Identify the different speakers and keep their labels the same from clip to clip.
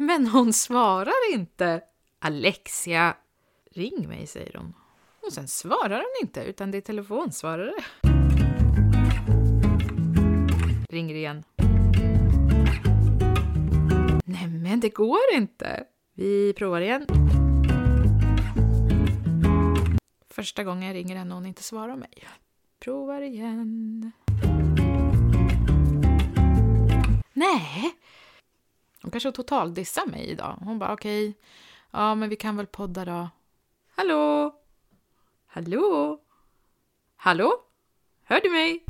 Speaker 1: Men hon svarar inte. Alexia, ring mig, säger hon. Och sen svarar hon inte, utan det är telefonsvarare. Ringer igen. Nej, men det går inte. Vi provar igen. Första gången jag ringer henne och hon inte svarar mig. Provar igen. Nej. Hon kanske totaldissar mig idag. Hon bara okej, okay, ja men vi kan väl podda då. Hallå? Hallå? Hallå? Hör du mig?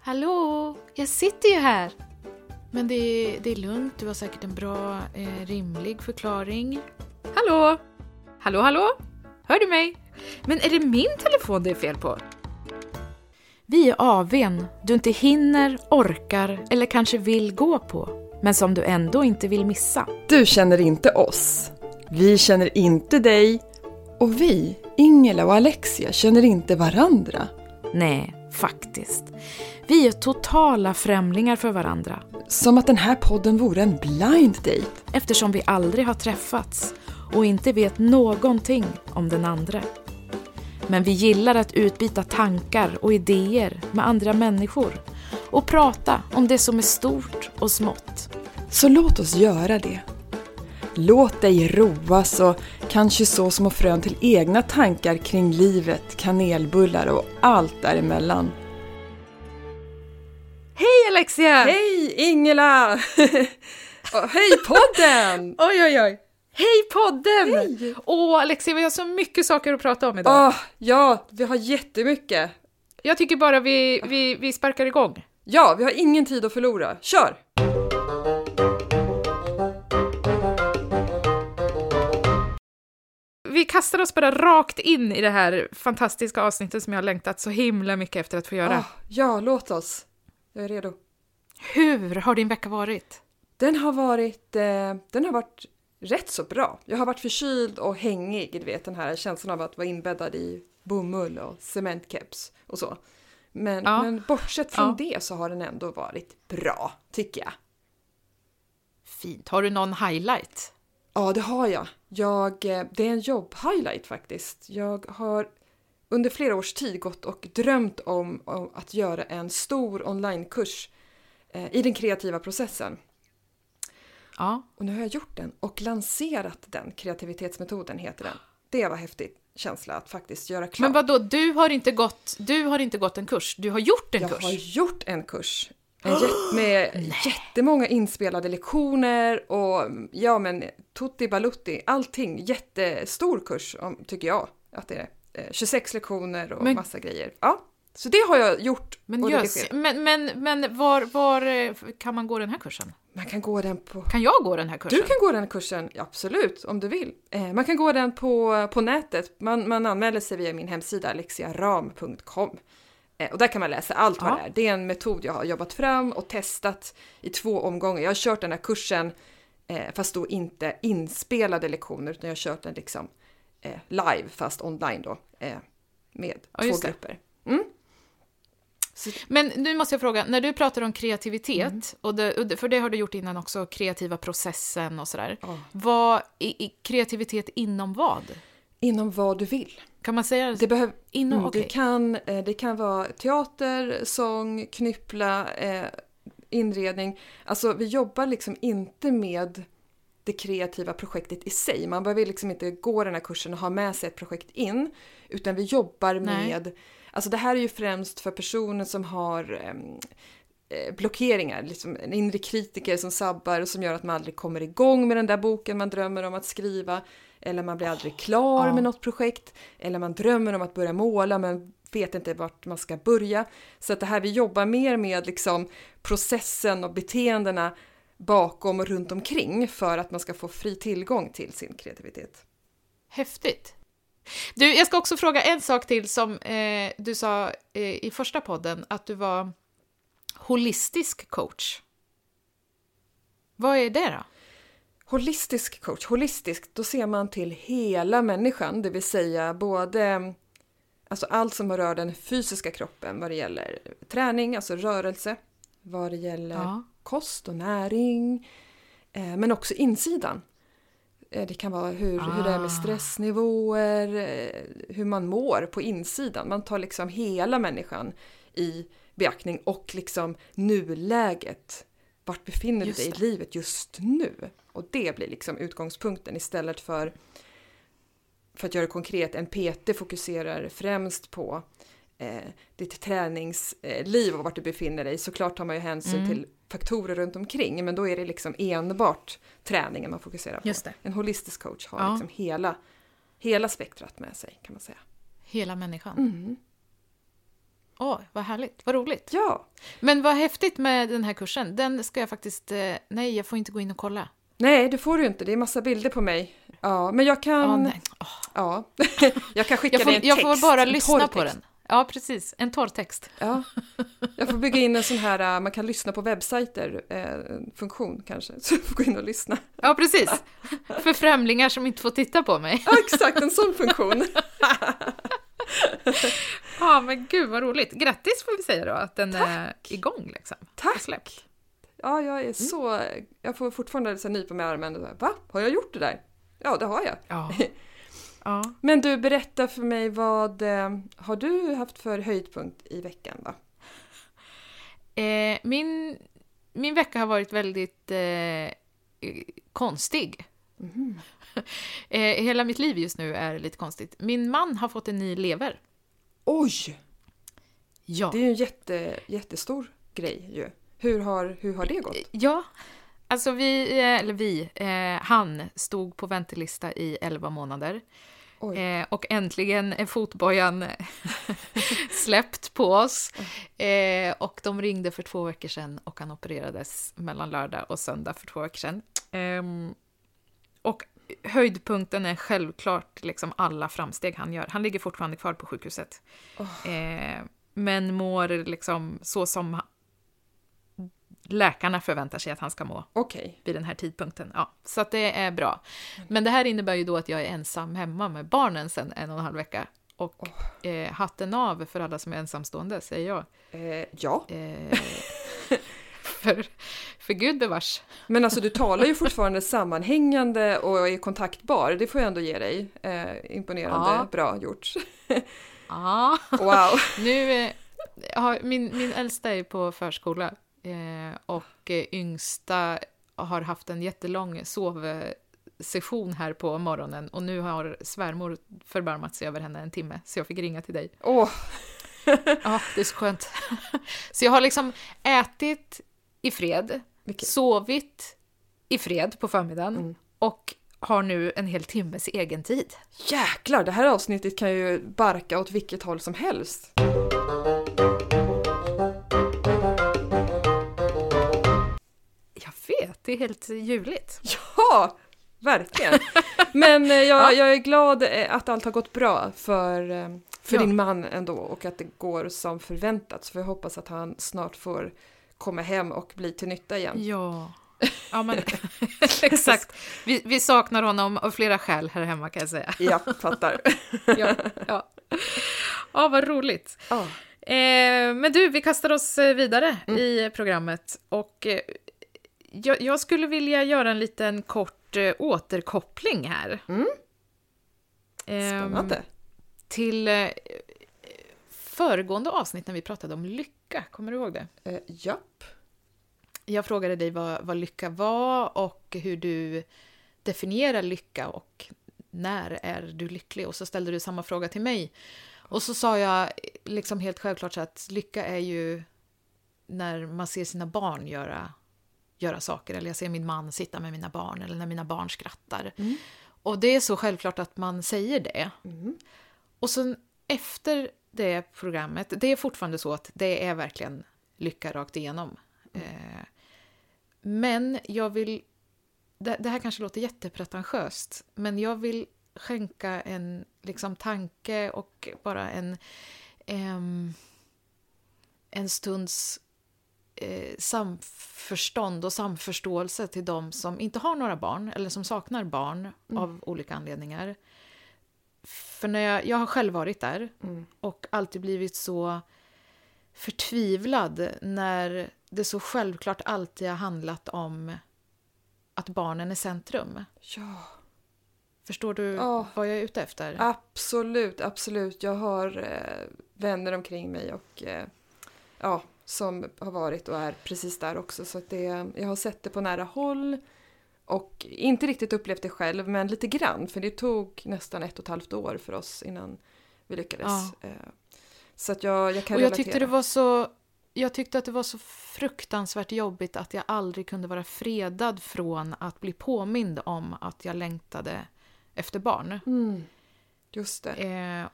Speaker 1: Hallå? Jag sitter ju här. Men det är, det är lugnt, du har säkert en bra, eh, rimlig förklaring. Hallå? Hallå, hallå? Hör du mig? Men är det min telefon det är fel på? Vi är AWn du inte hinner, orkar eller kanske vill gå på, men som du ändå inte vill missa.
Speaker 2: Du känner inte oss. Vi känner inte dig. Och vi, Ingela och Alexia, känner inte varandra.
Speaker 1: Nej, faktiskt. Vi är totala främlingar för varandra.
Speaker 2: Som att den här podden vore en blind date.
Speaker 1: Eftersom vi aldrig har träffats och inte vet någonting om den andra. Men vi gillar att utbyta tankar och idéer med andra människor och prata om det som är stort och smått.
Speaker 2: Så låt oss göra det. Låt dig roas och kanske så små frön till egna tankar kring livet, kanelbullar och allt däremellan.
Speaker 1: Hej Alexia!
Speaker 2: Hej Ingela! Hej podden!
Speaker 1: oj, oj, oj! Hej podden! Hej! Åh Alexia, vi har så mycket saker att prata om idag.
Speaker 2: Oh, ja, vi har jättemycket.
Speaker 1: Jag tycker bara vi, vi, vi sparkar igång.
Speaker 2: Ja, vi har ingen tid att förlora. Kör!
Speaker 1: Vi kastar oss bara rakt in i det här fantastiska avsnittet som jag har längtat så himla mycket efter att få göra. Oh,
Speaker 2: ja, låt oss. Jag är redo.
Speaker 1: Hur har din vecka varit?
Speaker 2: Den har varit, eh, den har varit rätt så bra. Jag har varit förkyld och hängig, du vet den här känslan av att vara inbäddad i bomull och cementkeps och så. Men, ja. men bortsett från ja. det så har den ändå varit bra, tycker jag.
Speaker 1: Fint. Har du någon highlight?
Speaker 2: Ja, det har jag. jag eh, det är en jobb-highlight faktiskt. Jag har under flera års tid gått och drömt om, om att göra en stor onlinekurs eh, i den kreativa processen.
Speaker 1: Ja.
Speaker 2: Och nu har jag gjort den och lanserat den. Kreativitetsmetoden heter den. Det var häftigt känsla att faktiskt göra klart.
Speaker 1: Men vad då? du har inte gått, du har inte gått en kurs, du har gjort en
Speaker 2: jag
Speaker 1: kurs?
Speaker 2: Jag har gjort en kurs. En jät med Nej. jättemånga inspelade lektioner och ja men tutti balutti, allting. Jättestor kurs tycker jag att det är. 26 eh, lektioner och men, massa grejer. Ja, så det har jag gjort.
Speaker 1: Men, just, men, men, men var, var eh, kan man gå den här kursen?
Speaker 2: Man kan gå den på...
Speaker 1: Kan jag gå den här kursen?
Speaker 2: Du kan gå den kursen, absolut, om du vill. Eh, man kan gå den på, på nätet. Man, man anmäler sig via min hemsida alexiaram.com. Eh, och där kan man läsa allt vad ja. det är. Det är en metod jag har jobbat fram och testat i två omgångar. Jag har kört den här kursen, eh, fast då inte inspelade lektioner, utan jag har kört den liksom live, fast online då, med ja, två grupper. Mm.
Speaker 1: Men nu måste jag fråga, när du pratar om kreativitet, mm. och, det, för det har du gjort innan också, kreativa processen och sådär. Oh. Vad, i, i, kreativitet inom vad?
Speaker 2: Inom vad du vill.
Speaker 1: Kan man säga
Speaker 2: det? Behöv,
Speaker 1: inom, mm,
Speaker 2: okay. det, kan, eh, det kan vara teater, sång, knyppla, eh, inredning. Alltså vi jobbar liksom inte med det kreativa projektet i sig. Man behöver liksom inte gå den här kursen och ha med sig ett projekt in, utan vi jobbar Nej. med Alltså det här är ju främst för personer som har ehm, eh, blockeringar, liksom en inre kritiker som sabbar och som gör att man aldrig kommer igång med den där boken man drömmer om att skriva. Eller man blir aldrig klar med något projekt. Eller man drömmer om att börja måla men vet inte vart man ska börja. Så att det här vi jobbar mer med liksom processen och beteendena bakom och runt omkring för att man ska få fri tillgång till sin kreativitet.
Speaker 1: Häftigt! Du, jag ska också fråga en sak till som eh, du sa eh, i första podden, att du var holistisk coach. Vad är det då?
Speaker 2: Holistisk coach, holistisk, då ser man till hela människan, det vill säga både alltså allt som rör den fysiska kroppen vad det gäller träning, alltså rörelse, vad det gäller ja. kost och näring. Eh, men också insidan. Eh, det kan vara hur, hur det är med
Speaker 1: Ah.
Speaker 2: stressnivåer, eh, hur man mår på insidan. Man tar liksom hela människan i beaktning och liksom nuläget. Vart befinner du dig i livet just nu? Och det blir liksom utgångspunkten istället för för att göra det konkret, en PT fokuserar främst på eh, ditt träningsliv och vart du befinner dig. Såklart tar man ju hänsyn
Speaker 1: Mm.
Speaker 2: till faktorer runt omkring, men då är det liksom enbart träningen man fokuserar på. En holistisk coach har
Speaker 1: Ja.
Speaker 2: liksom hela, hela spektrat med sig kan man säga.
Speaker 1: Hela människan.
Speaker 2: Mm.
Speaker 1: Åh, vad härligt, vad roligt.
Speaker 2: Ja,
Speaker 1: Men vad häftigt med den här kursen. Den ska jag faktiskt... Eh, nej, jag får inte gå in och kolla.
Speaker 2: nej det får du inte, det är massa bilder på mig. Ja, men jag kan,
Speaker 1: nej. Åh,
Speaker 2: ja. jag kan skicka
Speaker 1: jag, får,
Speaker 2: dig en
Speaker 1: jag
Speaker 2: text.
Speaker 1: får bara lyssna på den. Ja, precis. En torr text.
Speaker 2: Ja, jag får bygga in en sån här, äh, man kan lyssna på webbsajter, eh, funktion kanske, så du får gå in och lyssna.
Speaker 1: Ja, precis. För främlingar som inte får titta på mig.
Speaker 2: Ja, exakt, en sån funktion.
Speaker 1: Ja, men gud vad roligt. Grattis får vi säga då, att den är igång liksom.
Speaker 2: Tack!
Speaker 1: Släppt.
Speaker 2: Ja, jag är så, jag får fortfarande så nypa mig i armen och så här, va? Har jag gjort det där? Ja, det har jag.
Speaker 1: Ja. ja.
Speaker 2: Men du, berätta för mig vad eh, har du haft för höjdpunkt i veckan då?
Speaker 1: Eh, min, min vecka har varit väldigt eh, konstig.
Speaker 2: Mhm.
Speaker 1: Eh, hela mitt liv just nu är lite konstigt. Min man har fått en ny lever.
Speaker 2: Oj!
Speaker 1: Ja.
Speaker 2: Det är ju en jätte, jättestor grej ju. Hur har, hur har det gått?
Speaker 1: Ja, alltså vi, eh, eller vi, eh, han stod på väntelista i 11 månader. Eh, och äntligen är fotbojan släppt på oss. Eh, och de ringde för två veckor sedan och han opererades mellan lördag och söndag för två veckor sedan. Ehm, och höjdpunkten är självklart liksom alla framsteg han gör. Han ligger fortfarande kvar på sjukhuset. Eh, men mår liksom så som läkarna förväntar sig att han ska må
Speaker 2: Okej.
Speaker 1: vid den här tidpunkten. Ja, så att det är bra. Men det här innebär ju då att jag är ensam hemma med barnen sen en och en halv vecka. Och eh, hatten av för alla som är ensamstående, säger jag.
Speaker 2: Eh, ja,
Speaker 1: Eh, för, för gud bevars.
Speaker 2: men alltså du talar ju fortfarande sammanhängande och är kontaktbar. Det får jag ändå ge dig. Eh, imponerande,
Speaker 1: Ja.
Speaker 2: bra gjort.
Speaker 1: Ja,
Speaker 2: Wow!
Speaker 1: nu... Eh, har, min, min äldsta är på förskola eh, och eh, yngsta har haft en jättelång sovsession här på morgonen och nu har svärmor förbarmat sig över henne en timme, så jag fick ringa till dig.
Speaker 2: Åh,
Speaker 1: Ja, det är så skönt. Så jag har liksom ätit i fred,
Speaker 2: Vilket-
Speaker 1: sovit i fred på förmiddagen
Speaker 2: Mm.
Speaker 1: och har nu en hel timmes egen tid.
Speaker 2: jäklar! Det här avsnittet kan ju barka åt vilket håll som helst.
Speaker 1: Det är helt ljuvligt.
Speaker 2: Ja, verkligen. Men eh, jag,
Speaker 1: Ja.
Speaker 2: jag är glad eh, att allt har gått bra för, eh, för
Speaker 1: Ja.
Speaker 2: din man ändå och att det går som förväntat. Så vi hoppas att han snart får komma hem och bli till nytta igen.
Speaker 1: Ja, ja men exakt. Vi, vi saknar honom av flera skäl här hemma kan jag säga.
Speaker 2: Ja, fattar.
Speaker 1: Ja, ja. ja vad roligt.
Speaker 2: Ja.
Speaker 1: Eh, men du, vi kastar oss vidare i programmet och jag, jag skulle vilja göra en liten kort eh, återkoppling här.
Speaker 2: Mm.
Speaker 1: Ehm,
Speaker 2: Spännande.
Speaker 1: till eh, föregående avsnitt när vi pratade om lycka, kommer du ihåg det?
Speaker 2: Eh, japp.
Speaker 1: Jag frågade dig vad, vad lycka var och hur du definierar lycka och när är du lycklig? Och så ställde du samma fråga till mig. Och så sa jag liksom helt självklart så att lycka är ju när man ser sina barn göra, göra saker. Eller jag ser min man sitta med mina barn eller när mina barn skrattar.
Speaker 2: Mm.
Speaker 1: Och det är så självklart att man säger det.
Speaker 2: Mm.
Speaker 1: Och sen efter det programmet, det är fortfarande så att det är verkligen lycka rakt igenom. Eh, men jag vill, det, det här kanske låter jättepretentiöst, men jag vill skänka en liksom, tanke och bara en, em, en stunds eh, samförstånd och samförståelse till de som inte har några barn eller som saknar barn av olika anledningar. För när jag, jag har själv varit där
Speaker 2: Mm.
Speaker 1: och alltid blivit så förtvivlad när det så självklart alltid har handlat om att barnen är centrum.
Speaker 2: Ja,
Speaker 1: Förstår du
Speaker 2: Ja.
Speaker 1: vad jag är ute efter?
Speaker 2: absolut, absolut. Jag har eh, vänner omkring mig och eh, ja, som har varit och är precis där också. Så att det, jag har sett det på nära håll och inte riktigt upplevt det själv, men lite grann. För det tog nästan ett och ett halvt år för oss innan vi lyckades.
Speaker 1: Ja.
Speaker 2: Eh, så att jag, jag kan
Speaker 1: Och jag
Speaker 2: relatera.
Speaker 1: tyckte det var så... Jag tyckte att det var så fruktansvärt jobbigt att jag aldrig kunde vara fredad från att bli påmind om att jag längtade efter barn.
Speaker 2: Mm, just det.
Speaker 1: Eh,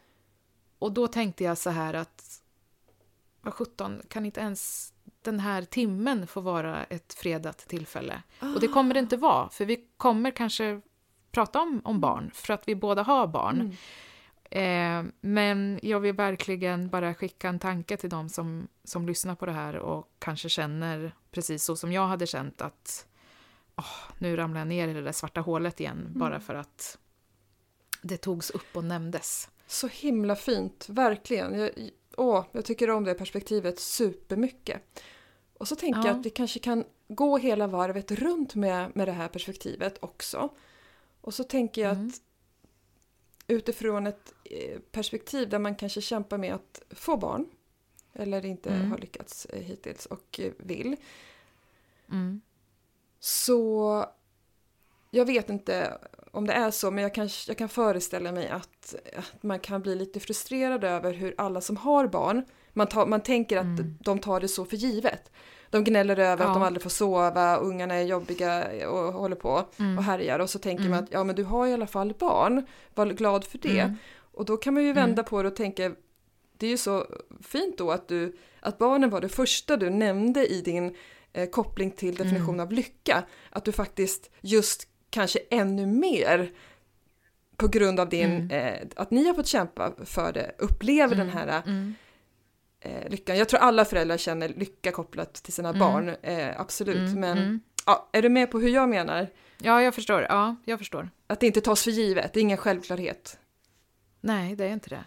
Speaker 1: och då tänkte jag så här att vad sjutton, kan inte ens den här timmen få vara ett fredat tillfälle? Och det kommer det inte vara, för vi kommer kanske prata om, om barn, för att vi båda har barn.
Speaker 2: Mm.
Speaker 1: Eh, men jag vill verkligen bara skicka en tanke till dem som, som lyssnar på det här och kanske känner precis så som jag hade känt att åh, nu ramlar jag ner i det där svarta hålet igen bara för att det togs upp och nämndes.
Speaker 2: Så himla fint, verkligen. Jag, åh, jag tycker om det perspektivet supermycket. Och så tänker
Speaker 1: Ja.
Speaker 2: jag att vi kanske kan gå hela varvet runt med, med det här perspektivet också. Och så tänker jag
Speaker 1: Mm.
Speaker 2: att utifrån ett eh, perspektiv där man kanske kämpar med att få barn, eller inte
Speaker 1: Mm.
Speaker 2: har lyckats eh, hittills och eh, vill,
Speaker 1: Mm.
Speaker 2: så jag vet inte om det är så, men jag kan, jag kan föreställa mig att, att man kan bli lite frustrerad över hur alla som har barn, man, tar, man tänker att
Speaker 1: Mm.
Speaker 2: de tar det så för givet. De gnäller över
Speaker 1: Ja.
Speaker 2: att de aldrig får sova, ungarna är jobbiga och håller på
Speaker 1: Mm.
Speaker 2: och härjar. Och så tänker
Speaker 1: Mm.
Speaker 2: man att ja men du har i alla fall barn, var glad för det.
Speaker 1: Mm.
Speaker 2: Och då kan man ju vända på det och tänka, det är ju så fint då att, du, att barnen var det första du nämnde i din eh, koppling till definition
Speaker 1: Mm.
Speaker 2: av lycka. Att du faktiskt just kanske ännu mer på grund av din,
Speaker 1: Mm.
Speaker 2: eh, att ni har fått kämpa för det, upplever den här
Speaker 1: Mm.
Speaker 2: eh, lyckan. Jag tror alla föräldrar känner lycka kopplat till sina
Speaker 1: Mm.
Speaker 2: barn, eh, absolut.
Speaker 1: Mm.
Speaker 2: Men
Speaker 1: Mm.
Speaker 2: ja, är du med på hur jag menar?
Speaker 1: Ja, jag förstår. Ja, jag förstår.
Speaker 2: Att det inte tas för givet, det är ingen självklarhet.
Speaker 1: Nej, det är inte det.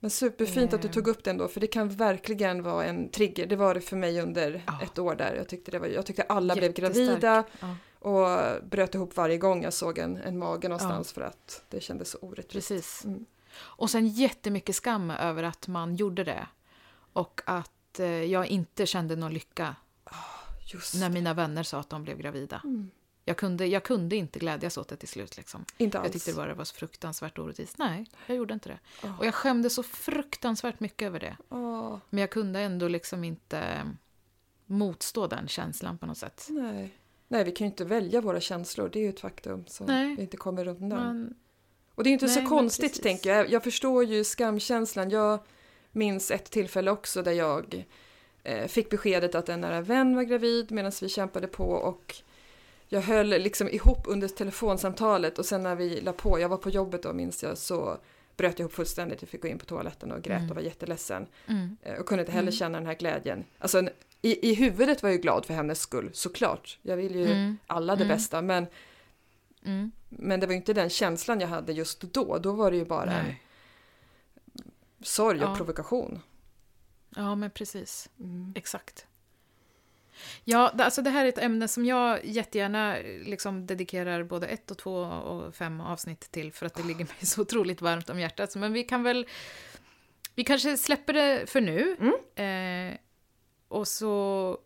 Speaker 2: Men superfint att du
Speaker 1: Eh.
Speaker 2: tog upp den då, för det kan verkligen vara en trigger. Det var det för mig under
Speaker 1: Ja.
Speaker 2: ett år där. Jag tyckte, det var, jag tyckte alla blev gravida
Speaker 1: Ja,
Speaker 2: och bröt ihop varje gång jag såg en, en mage någonstans för att det kändes så orättvist.
Speaker 1: precis.
Speaker 2: Mm.
Speaker 1: Och sen jättemycket skam över att man gjorde det. Och att eh, jag inte kände någon lycka
Speaker 2: Just
Speaker 1: när mina vänner sa att de blev gravida.
Speaker 2: Mm.
Speaker 1: Jag kunde, jag kunde inte glädjas åt det till slut. Liksom.
Speaker 2: Inte alls.
Speaker 1: Jag tyckte bara det var så fruktansvärt orättvist. Nej, jag gjorde inte det.
Speaker 2: Åh.
Speaker 1: Och jag skämdes så fruktansvärt mycket över det.
Speaker 2: Åh,
Speaker 1: Men jag kunde ändå liksom inte motstå den känslan på något sätt.
Speaker 2: nej. Nej, vi kan ju inte välja våra känslor. Det är ju ett faktum som
Speaker 1: Nej.
Speaker 2: vi inte kommer undan.
Speaker 1: Man,
Speaker 2: Och det är inte
Speaker 1: Nej,
Speaker 2: så konstigt tänker jag. Jag förstår ju skamkänslan. Jag minns ett tillfälle också där jag eh, fick beskedet att en nära vän var gravid medan vi kämpade på och jag höll liksom ihop under telefonsamtalet och sen när vi la på, jag var på jobbet då minns jag, så bröt jag ihop fullständigt. Jag fick gå in på toaletten och grät
Speaker 1: Mm.
Speaker 2: och var jätteledsen.
Speaker 1: mm,
Speaker 2: Eh, Och kunde inte heller
Speaker 1: Mm.
Speaker 2: känna den här glädjen. Alltså, i, I huvudet var jag ju glad för hennes skull, såklart. Jag vill ju
Speaker 1: mm,
Speaker 2: alla det
Speaker 1: Mm.
Speaker 2: bästa, men,
Speaker 1: mm.
Speaker 2: men det var ju inte den känslan jag hade just då. Då var det ju bara en
Speaker 1: Nej.
Speaker 2: sorg och
Speaker 1: Ja.
Speaker 2: provokation.
Speaker 1: Ja, men precis.
Speaker 2: Mm.
Speaker 1: Exakt. Ja, alltså det här är ett ämne som jag jättegärna liksom dedikerar både ett och två och fem avsnitt till för att det ligger mig så otroligt varmt om hjärtat. Men vi kan väl... Vi kanske släpper det för nu. Eh, och så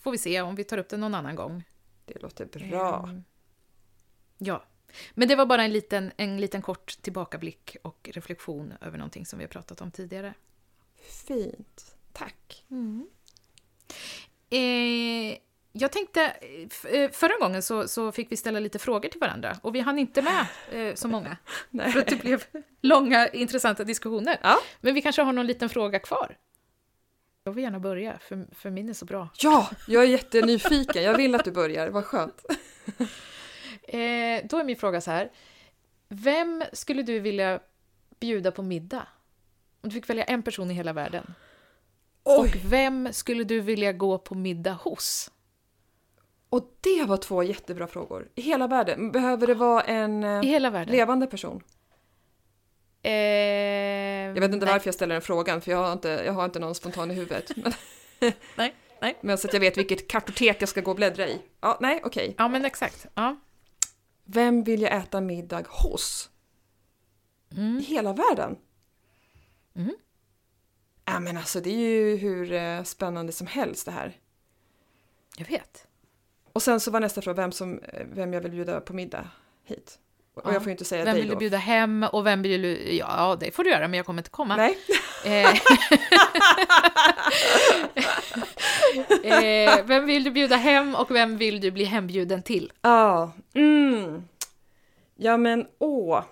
Speaker 1: får vi se om vi tar upp det någon annan gång.
Speaker 2: Det låter bra.
Speaker 1: Eh, ja. Men det var bara en liten, en liten kort tillbakablick och reflektion över någonting som vi har pratat om tidigare.
Speaker 2: Fint. Tack.
Speaker 1: Eh, jag tänkte, eh, förra gången så, så fick vi ställa lite frågor till varandra och vi hann inte med eh, så många.
Speaker 2: Nej.
Speaker 1: För att det blev långa intressanta diskussioner.
Speaker 2: Ja.
Speaker 1: Men vi kanske har någon liten fråga kvar. Jag vill gärna börja, för, för min är så bra.
Speaker 2: ja, jag är jättenyfiken. Jag vill att du börjar. Vad skönt.
Speaker 1: Eh, då är min fråga så här. Vem skulle du vilja bjuda på middag? Om du fick välja en person i hela världen.
Speaker 2: Oj,
Speaker 1: Och vem skulle du vilja gå på middag hos?
Speaker 2: och det var två jättebra frågor. I hela världen. Behöver det vara en eh, levande person?
Speaker 1: Eh,
Speaker 2: Jag vet inte
Speaker 1: nej.
Speaker 2: varför jag ställer den frågan, för jag har inte, jag har inte någon spontan i huvudet. Men,
Speaker 1: Nej. Nej.
Speaker 2: Men så att jag vet vilket kartotek jag ska gå och bläddra i. Ja, nej, okej.
Speaker 1: Ja, men exakt. Ja.
Speaker 2: Vem vill jag äta middag hos?
Speaker 1: Mm.
Speaker 2: I hela världen?
Speaker 1: Mm.
Speaker 2: Ja, men alltså det är ju hur eh, spännande som helst det här.
Speaker 1: Jag vet.
Speaker 2: Och sen så var nästa fråga vem, som, eh, vem jag vill bjuda på middag hit. Och
Speaker 1: Ja.
Speaker 2: jag får ju inte säga
Speaker 1: Vem
Speaker 2: dig
Speaker 1: vill
Speaker 2: då.
Speaker 1: du bjuda hem och vem vill du... Ja, det får du göra, men jag kommer inte komma.
Speaker 2: Nej.
Speaker 1: Eh, eh, vem vill du bjuda hem och vem vill du bli hembjuden till?
Speaker 2: Ja, mm. Ja men åh.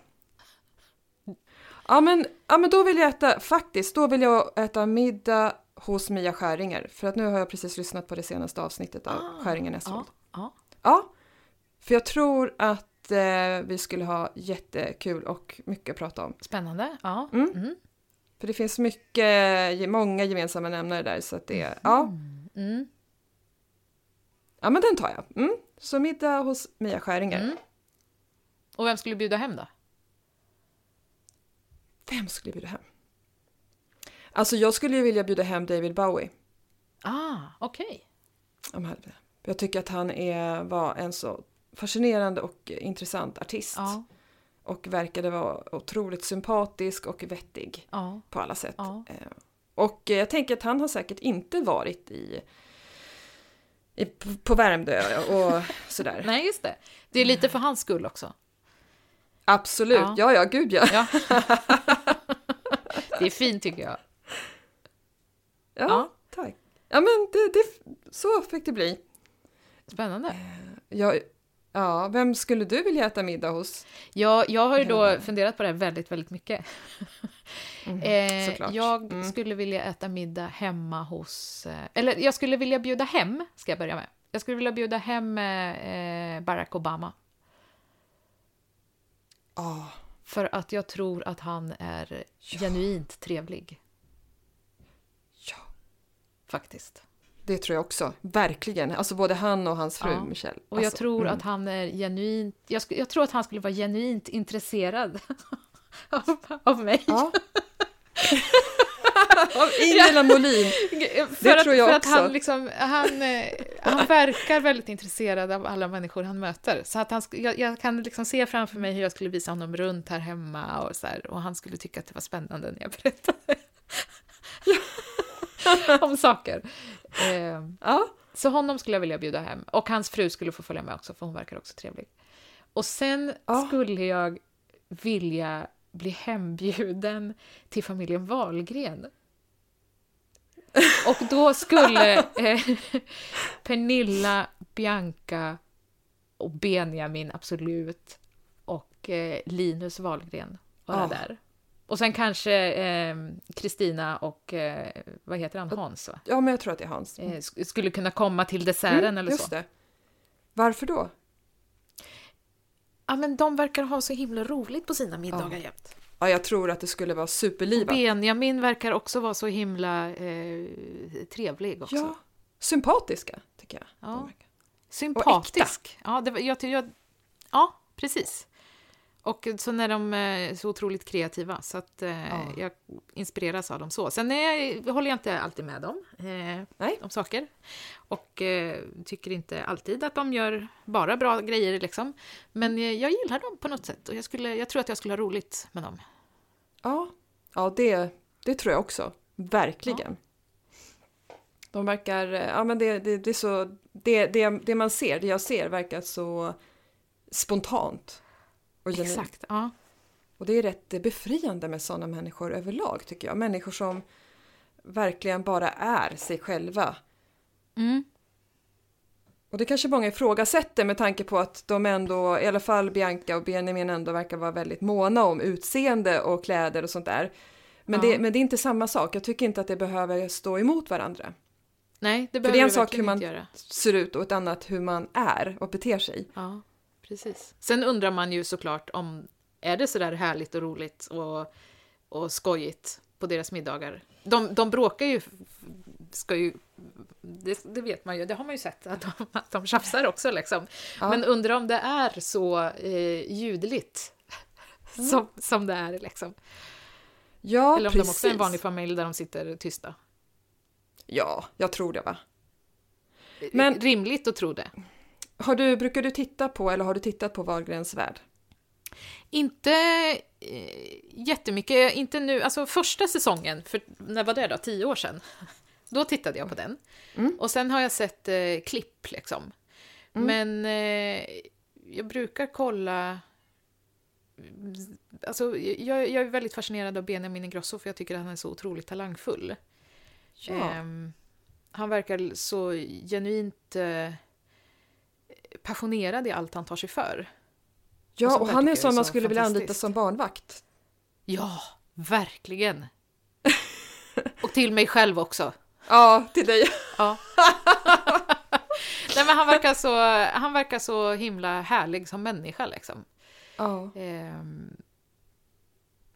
Speaker 2: Ja men, ja men då vill jag äta, faktiskt, då vill jag äta middag hos Mia Skäringer. För att nu har jag precis lyssnat på det senaste avsnittet av
Speaker 1: Ah,
Speaker 2: Skäringer Näsvold.
Speaker 1: Ja, ja.
Speaker 2: Ja, för jag tror att eh, vi skulle ha jättekul och mycket att prata om.
Speaker 1: Spännande. Ja.
Speaker 2: Mm.
Speaker 1: Mm.
Speaker 2: För det finns mycket, många gemensamma nämnare där så att det, ja.
Speaker 1: Mm.
Speaker 2: Ja men den tar jag. Mm. Så middag hos Mia Skäringer.
Speaker 1: Mm. Och vem skulle bjuda hem då?
Speaker 2: Vem skulle bjuda hem? Alltså jag skulle ju vilja bjuda hem David Bowie.
Speaker 1: Ah, okej.
Speaker 2: Om han- Jag tycker att han är, var en så fascinerande och intressant artist.
Speaker 1: Ja,
Speaker 2: Och verkade vara otroligt sympatisk och vettig
Speaker 1: ja,
Speaker 2: på alla sätt.
Speaker 1: ja.
Speaker 2: Eh, Och eh, jag tänker att han har säkert inte varit i, i på Värmdö och sådär.
Speaker 1: Nej, just det. Det är lite för hans skull också.
Speaker 2: Absolut,
Speaker 1: Ja.
Speaker 2: ja ja, gud ja.
Speaker 1: Ja. det är fint tycker jag.
Speaker 2: Ja,
Speaker 1: Ja.
Speaker 2: tack. Ja men det, det, så fick det bli.
Speaker 1: Spännande.
Speaker 2: Ja, ja, vem skulle du vilja äta middag hos?
Speaker 1: Ja, jag har ju då funderat på det här väldigt, väldigt mycket.
Speaker 2: Mm,
Speaker 1: Eh, jag
Speaker 2: Mm.
Speaker 1: skulle vilja äta middag hemma hos... Eh, eller jag skulle vilja bjuda hem, ska jag börja med. Jag skulle vilja bjuda hem eh, Barack Obama.
Speaker 2: Ah,
Speaker 1: För att jag tror att han är
Speaker 2: Ja.
Speaker 1: genuint trevlig,
Speaker 2: ja,
Speaker 1: faktiskt.
Speaker 2: Det tror jag också. Verkligen. Alltså både han och hans fru
Speaker 1: Ja.
Speaker 2: Michelle.
Speaker 1: Och jag
Speaker 2: alltså,
Speaker 1: tror
Speaker 2: mm.
Speaker 1: att han är genuint... Jag, jag tror att han skulle vara genuint intresserad av, av mig.
Speaker 2: Ja. Av Ingela Molin.
Speaker 1: för att,
Speaker 2: tror jag
Speaker 1: för att
Speaker 2: också.
Speaker 1: han, liksom, han, eh, han verkar väldigt intresserad av alla människor han möter. Så att han, jag, jag kan liksom se framför mig hur jag skulle visa honom runt här hemma och, så här, och han skulle tycka att det var spännande när jag berättade om saker. Eh,
Speaker 2: Ja.
Speaker 1: så honom skulle jag vilja bjuda hem. Och hans fru skulle få följa med också, för hon verkar också trevlig. Och sen
Speaker 2: Ja.
Speaker 1: skulle jag vilja bli hembjuden till familjen Wahlgren. Och då skulle eh, Pernilla, Bianca och Benjamin, absolut, och eh, Linus Wahlgren vara
Speaker 2: Ja.
Speaker 1: där. Och sen kanske eh, Kristina och, eh, vad heter han, Hans va?
Speaker 2: ja, men jag tror att det är Hans.
Speaker 1: Eh, sk- skulle kunna komma till desserten
Speaker 2: Mm,
Speaker 1: eller
Speaker 2: just
Speaker 1: så.
Speaker 2: det. Varför då?
Speaker 1: Ja, men de verkar ha så himla roligt på sina middagar jämt.
Speaker 2: Ja, jag tror att det skulle vara
Speaker 1: Och
Speaker 2: superlivat.
Speaker 1: Benjamin verkar också vara så himla eh, trevlig också.
Speaker 2: Ja, sympatiska tycker jag.
Speaker 1: Ja.
Speaker 2: De verkar.
Speaker 1: Sympatisk. Ja, det, var- jag, jag, ja, precis. Och så när de är så otroligt kreativa, så att eh,
Speaker 2: Ja.
Speaker 1: jag inspireras av dem så. Sen är, håller jag inte alltid med dem eh,
Speaker 2: Nej.
Speaker 1: om saker. Och eh, tycker inte alltid att de gör bara bra grejer liksom. Men eh, jag gillar dem på något sätt och jag, skulle, jag tror att jag skulle ha roligt med dem.
Speaker 2: Ja, ja det, det tror jag också. Verkligen. De verkar, ja men det, det, det är så, det, det, det man ser, det jag ser verkar så spontant. Och, genuint.
Speaker 1: Exakt, ja.
Speaker 2: och det är rätt befriande med sådana människor överlag tycker jag. Människor som verkligen bara är sig själva.
Speaker 1: Mm.
Speaker 2: Och det kanske många ifrågasätter med tanke på att de ändå, i alla fall Bianca och Benjamin ändå verkar vara väldigt måna om utseende och kläder och sånt där. Men,
Speaker 1: Ja.
Speaker 2: det, men det är inte samma sak. Jag tycker inte att det behöver stå emot varandra.
Speaker 1: Nej, det
Speaker 2: det är
Speaker 1: behöver
Speaker 2: en
Speaker 1: det
Speaker 2: sak
Speaker 1: verkligen
Speaker 2: hur man-
Speaker 1: inte.
Speaker 2: Ser ut och ett annat hur man är och beter sig.
Speaker 1: Ja, precis. Sen undrar man ju såklart om är det sådär härligt och roligt och, och skojigt på deras middagar. De, de bråkar ju, ska ju det, det vet man ju, det har man ju sett, att de, att de tjafsar också liksom.
Speaker 2: Ja.
Speaker 1: Men undrar om det är så eh, ljudligt som, som det är liksom.
Speaker 2: Ja,
Speaker 1: Eller om de också är en
Speaker 2: precis.
Speaker 1: vanlig familj där de sitter tysta.
Speaker 2: Ja, jag tror det va. Men-
Speaker 1: rimligt att tro det.
Speaker 2: Har du, brukar du titta på, eller har du tittat på Wahlgrens värld?
Speaker 1: Inte eh, jättemycket, inte nu, alltså första säsongen, för när var det då? Tio år sedan? Då tittade jag på den.
Speaker 2: Mm.
Speaker 1: Och sen har jag sett eh, klipp liksom. Men eh, jag brukar kolla... Alltså, jag, jag är väldigt fascinerad av Benjamin Ingrosso för jag tycker att han är så otroligt talangfull.
Speaker 2: Ja.
Speaker 1: Ehm, han verkar så genuint eh, passionerad i allt han tar sig för.
Speaker 2: ja, och
Speaker 1: där
Speaker 2: han är sån man
Speaker 1: så
Speaker 2: skulle vilja anlita som barnvakt.
Speaker 1: Ja, verkligen. Och till mig själv också.
Speaker 2: Ja, till dig.
Speaker 1: Ja. Nej, men han, verkar så, han verkar så himla härlig som människa. Liksom.
Speaker 2: Ja,
Speaker 1: Ehm,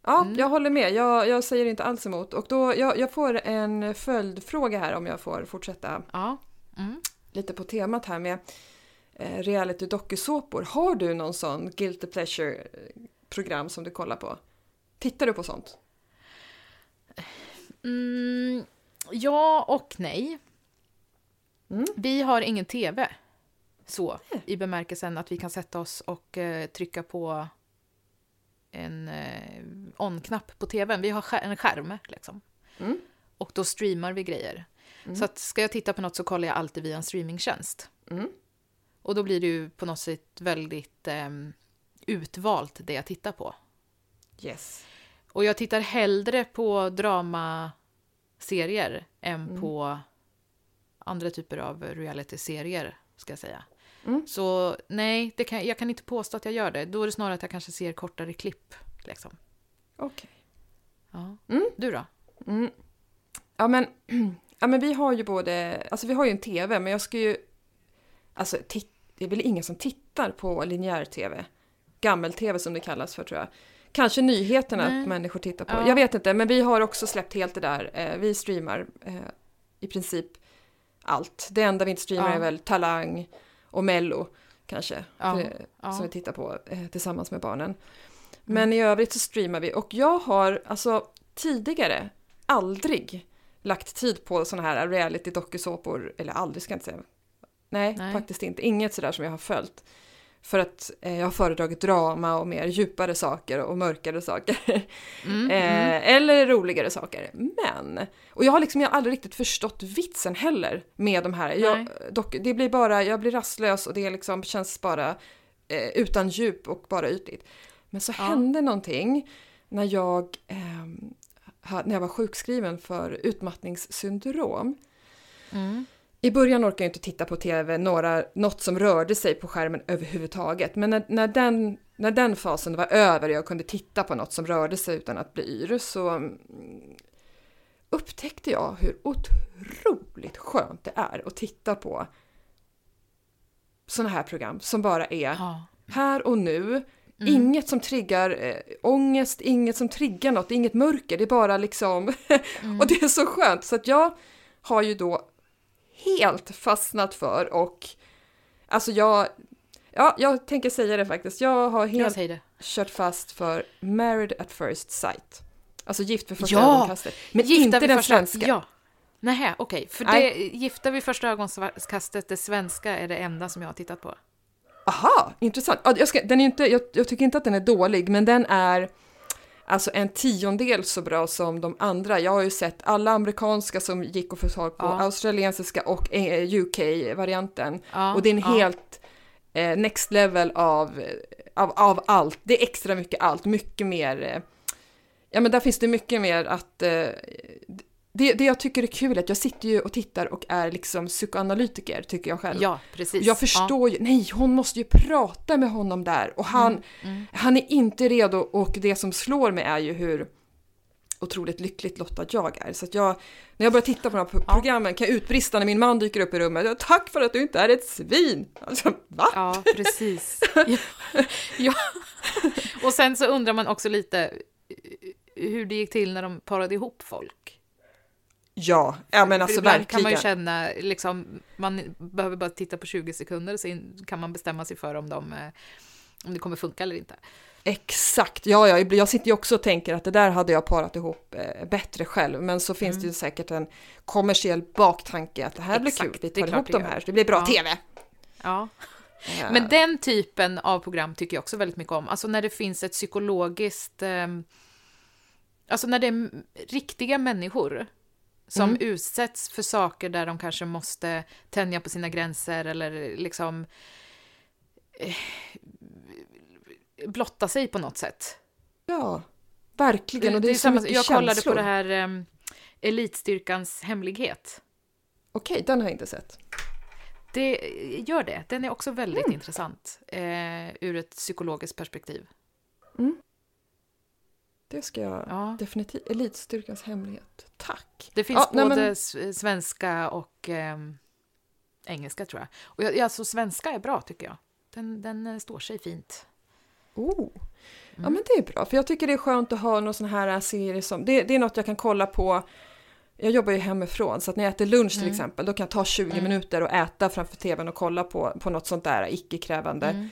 Speaker 2: ja
Speaker 1: Mm.
Speaker 2: jag håller med. Jag, jag säger inte alls emot. Och då, jag, jag får en följdfråga här om jag får fortsätta
Speaker 1: ja. Mm.
Speaker 2: lite på temat här med reality dokusåpor. Har du någon sån guilty pleasure program som du kollar på? Tittar du på sånt?
Speaker 1: Mm, ja och nej.
Speaker 2: Mm.
Speaker 1: Vi har ingen tv. Så, i bemärkelsen att vi kan sätta oss och eh, trycka på en eh, on-knapp på tvn. Vi har skär- en skärm liksom.
Speaker 2: Mm.
Speaker 1: Och då streamar vi grejer. Så att ska jag titta på något så kollar jag alltid via en streamingtjänst. Och då blir det ju på något sätt väldigt eh, utvalt det jag tittar på.
Speaker 2: Yes.
Speaker 1: Och jag tittar hellre på dramaserier än
Speaker 2: Mm.
Speaker 1: på andra typer av reality-serier, ska jag säga.
Speaker 2: Mm.
Speaker 1: Så nej, det kan, jag kan inte påstå att jag gör det. Då är det snarare att jag kanske ser kortare klipp. Liksom.
Speaker 2: Okej.
Speaker 1: Ja.
Speaker 2: Mm.
Speaker 1: Du då?
Speaker 2: Mm. Ja, men, ja men vi har ju både, alltså vi har ju en TV men jag ska ju, alltså titt, det är väl ingen som tittar på linjär-TV. Gammel-TV som det kallas för tror jag. Kanske nyheterna
Speaker 1: Nej.
Speaker 2: att människor tittar på.
Speaker 1: Ja.
Speaker 2: Jag vet inte, men vi har också släppt helt det där. Eh, Vi streamar eh, i princip allt. Det enda vi inte streamar
Speaker 1: Ja.
Speaker 2: är väl Talang och Mello kanske.
Speaker 1: Ja,
Speaker 2: det-. Som vi tittar på eh, tillsammans med barnen. Men i övrigt så streamar vi och jag har alltså tidigare aldrig lagt tid på såna här reality dokusåpor, eller aldrig ska jag inte säga. Nej,
Speaker 1: Nej.
Speaker 2: faktiskt inte. Inget sådär som jag har följt. För att eh, jag har föredragit drama och mer djupare saker och mörkare saker.
Speaker 1: Mm, mm.
Speaker 2: Eh, eller roligare saker. Men, och jag har liksom jag har aldrig riktigt förstått vitsen heller med de här. Jag, dock, det blir bara, jag blir rastlös och det liksom känns bara eh, utan djup och bara ytligt. Men så
Speaker 1: Ja.
Speaker 2: hände någonting när jag, ehm, när jag var sjukskriven för utmattningssyndrom.
Speaker 1: Mm.
Speaker 2: I början orkade jag inte titta på tv, några, något som rörde sig på skärmen överhuvudtaget. Men när, när, den, när den fasen var över och jag kunde titta på något som rörde sig utan att bli yr så mm, upptäckte jag hur otroligt skönt det är att titta på sådana här program som bara är här och nu. Inget som triggar eh, ångest, inget som triggar något, inget mörker, det är bara liksom... och det är så skönt. Så att jag har ju då helt fastnat för och... Alltså jag... Ja, jag tänker säga det faktiskt. Jag har
Speaker 1: Jag
Speaker 2: helt
Speaker 1: det.
Speaker 2: kört fast för Married at first sight. Alltså Gift vid första
Speaker 1: Ja!
Speaker 2: ögonkastet. Men
Speaker 1: Gifta
Speaker 2: inte den
Speaker 1: första-
Speaker 2: svenska.
Speaker 1: Ja. Nej, okej. För
Speaker 2: Nej.
Speaker 1: det, Gifta vid första ögonkastet, det svenska, är det enda som jag har tittat på.
Speaker 2: Aha, intressant. Ja, jag, ska, den är inte, jag, jag tycker inte att den är dålig, men den är alltså en tiondel så bra som de andra. Jag har ju sett alla amerikanska som gick att få tag på,
Speaker 1: Ja.
Speaker 2: australiensiska och eh, UK-varianten.
Speaker 1: Ja,
Speaker 2: och det är en
Speaker 1: ja.
Speaker 2: helt eh, next level av, av, av allt. Det är extra mycket allt, mycket mer. Eh, ja, men där finns det mycket mer att eh, det, det jag tycker är kul är att jag sitter ju och tittar och är liksom psykoanalytiker, tycker jag själv.
Speaker 1: Ja, precis.
Speaker 2: Jag förstår ju, nej hon måste ju prata med honom där och han,
Speaker 1: Mm,
Speaker 2: han är inte redo och det som slår mig är ju hur otroligt lyckligt lottad jag är. Så att jag, när jag börjar titta på de här pro-
Speaker 1: Ja.
Speaker 2: programmen kan jag utbrista när min man dyker upp i rummet. Tack för att du inte är ett svin! Alltså, va?
Speaker 1: Ja, precis. ja. ja. Och sen så undrar man också lite eh, hur det gick till när de parade ihop folk.
Speaker 2: Ja, ja men alltså
Speaker 1: ibland kan man ju
Speaker 2: verkligen.
Speaker 1: känna, liksom, man behöver bara titta på 20 sekunder så kan man bestämma sig för om de eh, om det kommer funka eller inte.
Speaker 2: Exakt, ja, ja, jag sitter ju också och tänker att det där hade jag parat ihop eh, bättre själv, men så finns
Speaker 1: Mm.
Speaker 2: det ju säkert en kommersiell baktanke att det här
Speaker 1: Exakt,
Speaker 2: blir kul, vi tar ihop de här, så det blir bra
Speaker 1: Ja.
Speaker 2: TV.
Speaker 1: Ja.
Speaker 2: Eh,
Speaker 1: Men den typen av program tycker jag också väldigt mycket om. Alltså när det finns ett psykologiskt... ehm, alltså när det är riktiga människor som
Speaker 2: Mm.
Speaker 1: utsätts för saker där de kanske måste tänja på sina gränser eller liksom eh, blotta sig på något sätt.
Speaker 2: Ja, verkligen, och det, är, så
Speaker 1: samma-
Speaker 2: mycket
Speaker 1: Jag kollade
Speaker 2: känslor.
Speaker 1: på det här um, Elitstyrkans hemlighet.
Speaker 2: Okej, den har jag inte sett.
Speaker 1: Det gör det. Den är också väldigt
Speaker 2: Mm.
Speaker 1: intressant eh, ur ett psykologiskt perspektiv.
Speaker 2: Det ska jag
Speaker 1: Ja.
Speaker 2: definitivt, Elitstyrkans hemlighet. Tack!
Speaker 1: Det finns
Speaker 2: Ja, nej,
Speaker 1: både
Speaker 2: men-
Speaker 1: s- svenska och ehm, engelska tror jag. Och jag, alltså svenska är bra tycker jag. Den, den eh, står sig fint.
Speaker 2: Oh. Ja
Speaker 1: Mm.
Speaker 2: men det är bra, för jag tycker det är skönt att ha någon sån här serie som, det, det är något jag kan kolla på jag jobbar ju hemifrån så att när jag äter lunch till
Speaker 1: Mm.
Speaker 2: exempel då kan jag ta 20
Speaker 1: Mm.
Speaker 2: minuter och äta framför tvn och kolla på, på något sånt där icke-krävande.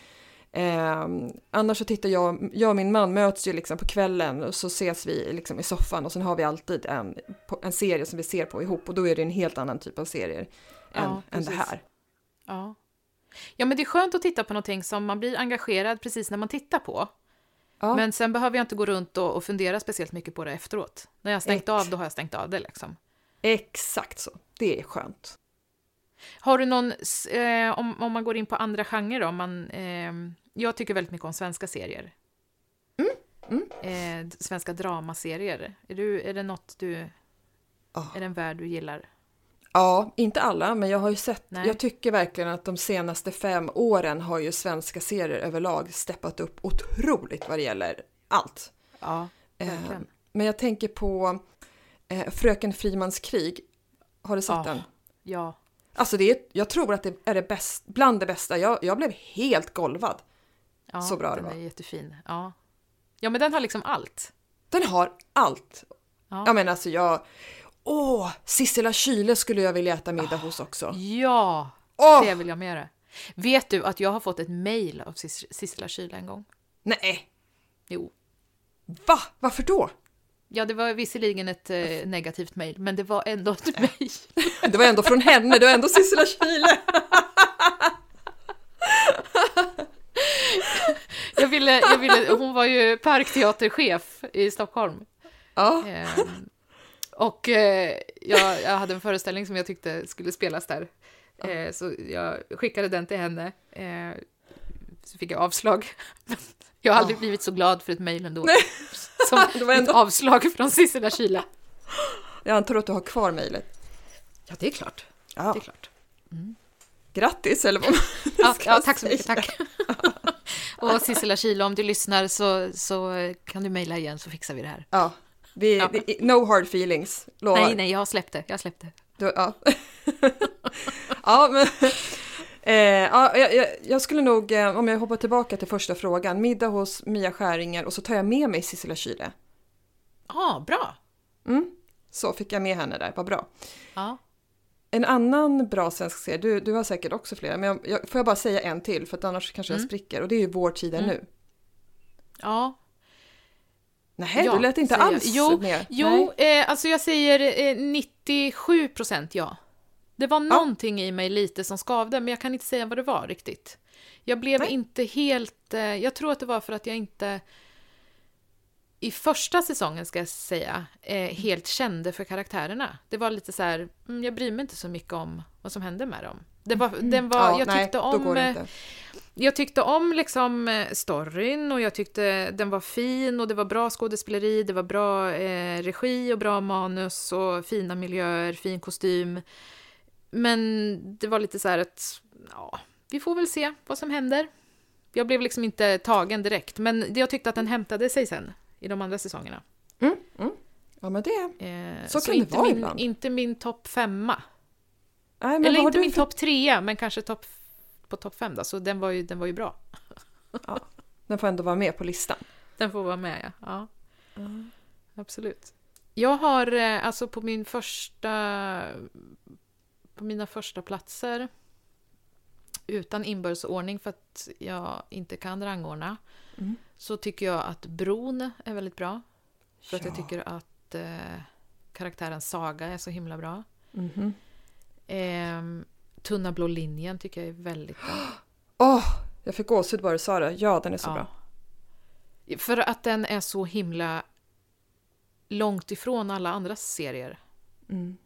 Speaker 2: Eh, annars så tittar jag, jag och min man möts ju liksom på kvällen och så ses vi liksom i soffan och sen har vi alltid en, en serie som vi ser på ihop och då är det en helt annan typ av serier
Speaker 1: Ja,
Speaker 2: än, än det
Speaker 1: precis.
Speaker 2: här.
Speaker 1: Ja. ja, men det är skönt att titta på någonting som man blir engagerad precis när man tittar på.
Speaker 2: Ja.
Speaker 1: Men sen behöver jag inte gå runt och, och fundera speciellt mycket på det efteråt. När jag har stängt
Speaker 2: Ex.
Speaker 1: av, då har jag stängt av det liksom.
Speaker 2: Exakt så, det är skönt.
Speaker 1: Har du någon, eh, om, om man går in på andra genrer då, om man, ehm, jag tycker väldigt mycket om svenska serier.
Speaker 2: Mm,
Speaker 1: Eh, d- svenska dramaserier. Är, du, är det något du,
Speaker 2: Ja.
Speaker 1: är det en värld du gillar?
Speaker 2: Ja, inte alla, men jag har ju sett,
Speaker 1: Nej.
Speaker 2: jag tycker verkligen att de senaste fem åren har ju svenska serier överlag steppat upp otroligt vad det gäller allt.
Speaker 1: Ja,
Speaker 2: Eh,
Speaker 1: verkligen.
Speaker 2: men jag tänker på eh, Fröken Frimans krig. Har du sett
Speaker 1: Ja.
Speaker 2: den?
Speaker 1: Ja.
Speaker 2: Alltså det är, jag tror att det är det bäst, bland det bästa. Jag, jag blev helt golvad.
Speaker 1: ja
Speaker 2: Så bra det
Speaker 1: den
Speaker 2: var.
Speaker 1: är jättefin. Ja. ja, men den har liksom allt.
Speaker 2: Den har allt.
Speaker 1: Ja.
Speaker 2: Jag menar alltså jag... Åh, Sissela Kyle skulle jag vilja äta middag hos också.
Speaker 1: Ja,
Speaker 2: Åh,
Speaker 1: det vill jag med. Vet du att jag har fått ett mejl av Sis- Sissela Kyle en gång?
Speaker 2: nej,
Speaker 1: Jo.
Speaker 2: va? Varför då?
Speaker 1: Ja, det var visserligen ett eh, negativt mejl, men det var ändå ett mejl.
Speaker 2: Det var ändå från henne, det var ändå Sissela Kyle.
Speaker 1: Jag ville, jag ville, hon var ju parkteaterchef i Stockholm.
Speaker 2: Ja,
Speaker 1: Ehm, och eh, jag, jag hade en föreställning som jag tyckte skulle spelas där. Eh, så jag skickade den till henne. Eh, så fick jag avslag. Jag har aldrig blivit så glad för ett mejl ändå.
Speaker 2: Nej.
Speaker 1: Som
Speaker 2: Det var
Speaker 1: ett
Speaker 2: ändå-
Speaker 1: avslag från Sissela Kyle.
Speaker 2: jag antar att du har kvar mejlet.
Speaker 1: Ja, det är klart.
Speaker 2: Ja,
Speaker 1: Det är klart.
Speaker 2: grattis eller vad man
Speaker 1: Ja,
Speaker 2: ska
Speaker 1: ja, tack så mycket,
Speaker 2: säga.
Speaker 1: tack. Och Sissela Kyle, om du lyssnar så, så kan du mejla igen så fixar vi det här.
Speaker 2: Ja, vi,
Speaker 1: Ja.
Speaker 2: det- no hard feelings, lovar.
Speaker 1: Nej, nej, jag har släppt det. Jag har släppt det.
Speaker 2: Du, ja. ja, men... Eh, ja, jag, jag, jag skulle nog, eh, om jag hoppar tillbaka till första frågan, middag hos Mia Skäringer och så tar jag med mig Sissela Kyle.
Speaker 1: Ja, bra.
Speaker 2: Mm. Så fick jag med henne där, vad bra.
Speaker 1: Ja.
Speaker 2: En annan bra svensk serie, du, du har säkert också flera, men jag, jag, får jag bara säga en till för att annars kanske jag
Speaker 1: Mm.
Speaker 2: spricker och det är ju Vår tid är
Speaker 1: Mm.
Speaker 2: nu.
Speaker 1: Ja,
Speaker 2: Nej,
Speaker 1: Ja,
Speaker 2: du lät inte
Speaker 1: säger jag.
Speaker 2: alls
Speaker 1: Jo,
Speaker 2: med.
Speaker 1: Jo, eh, alltså jag säger eh, 97 procent ja. Det var någonting i mig lite som skavde, men jag kan inte säga vad det var riktigt. Jag blev
Speaker 2: Nej.
Speaker 1: inte helt... Eh, jag tror att det var för att jag inte i första säsongen, ska jag säga, eh, helt kände för karaktärerna. Det var lite så här, mm, jag bryr mig inte så mycket om vad som hände med dem. Det var, den var,
Speaker 2: Ja,
Speaker 1: jag
Speaker 2: nej,
Speaker 1: tyckte
Speaker 2: då
Speaker 1: om... eh, jag tyckte om liksom storyn och jag tyckte den var fin och det var bra skådespeleri, det var bra eh, regi och bra manus och fina miljöer, fin kostym. Men det var lite så här att, ja, vi får väl se vad som händer. Jag blev liksom inte tagen direkt, men jag tyckte att den hämtade sig sen i de andra säsongerna.
Speaker 2: Mm, mm. Ja, men det...
Speaker 1: Eh,
Speaker 2: Så kan det
Speaker 1: inte
Speaker 2: vara
Speaker 1: min,
Speaker 2: ibland.
Speaker 1: Inte min topp femma.
Speaker 2: Nej, men
Speaker 1: Eller inte min
Speaker 2: för-
Speaker 1: topp trea, men kanske topp på topp fem då, så den var ju, den var ju bra.
Speaker 2: Den får ändå vara med på listan.
Speaker 1: Den får vara med, ja. ja. Absolut. Jag har eh, alltså på min första... På mina första platser utan inbördesordning för att jag inte kan rangordna
Speaker 2: Mm.
Speaker 1: så tycker jag att Bron är väldigt bra. För att jag
Speaker 2: Ja.
Speaker 1: tycker att eh, karaktären Saga är så himla bra.
Speaker 2: Mhm.
Speaker 1: Ehm, Tunna blå linjen tycker jag är väldigt bra.
Speaker 2: Åh, jag fick gåshud bara du sa det. Ja, den är så
Speaker 1: Ja.
Speaker 2: bra.
Speaker 1: För att den är så himla långt ifrån alla andra serier.
Speaker 2: Mm.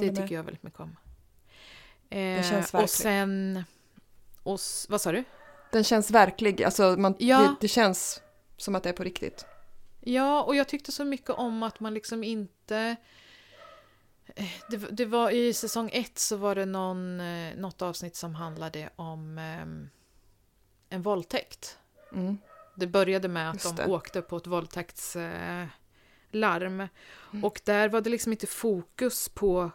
Speaker 1: Det
Speaker 2: med.
Speaker 1: tycker jag väldigt mycket om. Eh,
Speaker 2: känns
Speaker 1: och
Speaker 2: verkligen.
Speaker 1: sen... Och, vad sa du?
Speaker 2: Den känns verklig. Alltså, man,
Speaker 1: Ja.
Speaker 2: det, det känns som att det är på riktigt.
Speaker 1: Ja, och jag tyckte så mycket om att man liksom inte... eh, Det, det var, I säsong ett så var det någon, eh, något avsnitt som handlade om ehm, en våldtäkt.
Speaker 2: Mm.
Speaker 1: Det började med att
Speaker 2: Just
Speaker 1: de
Speaker 2: det.
Speaker 1: åkte på ett våldtäktslarm. larm. Och där var det liksom inte fokus på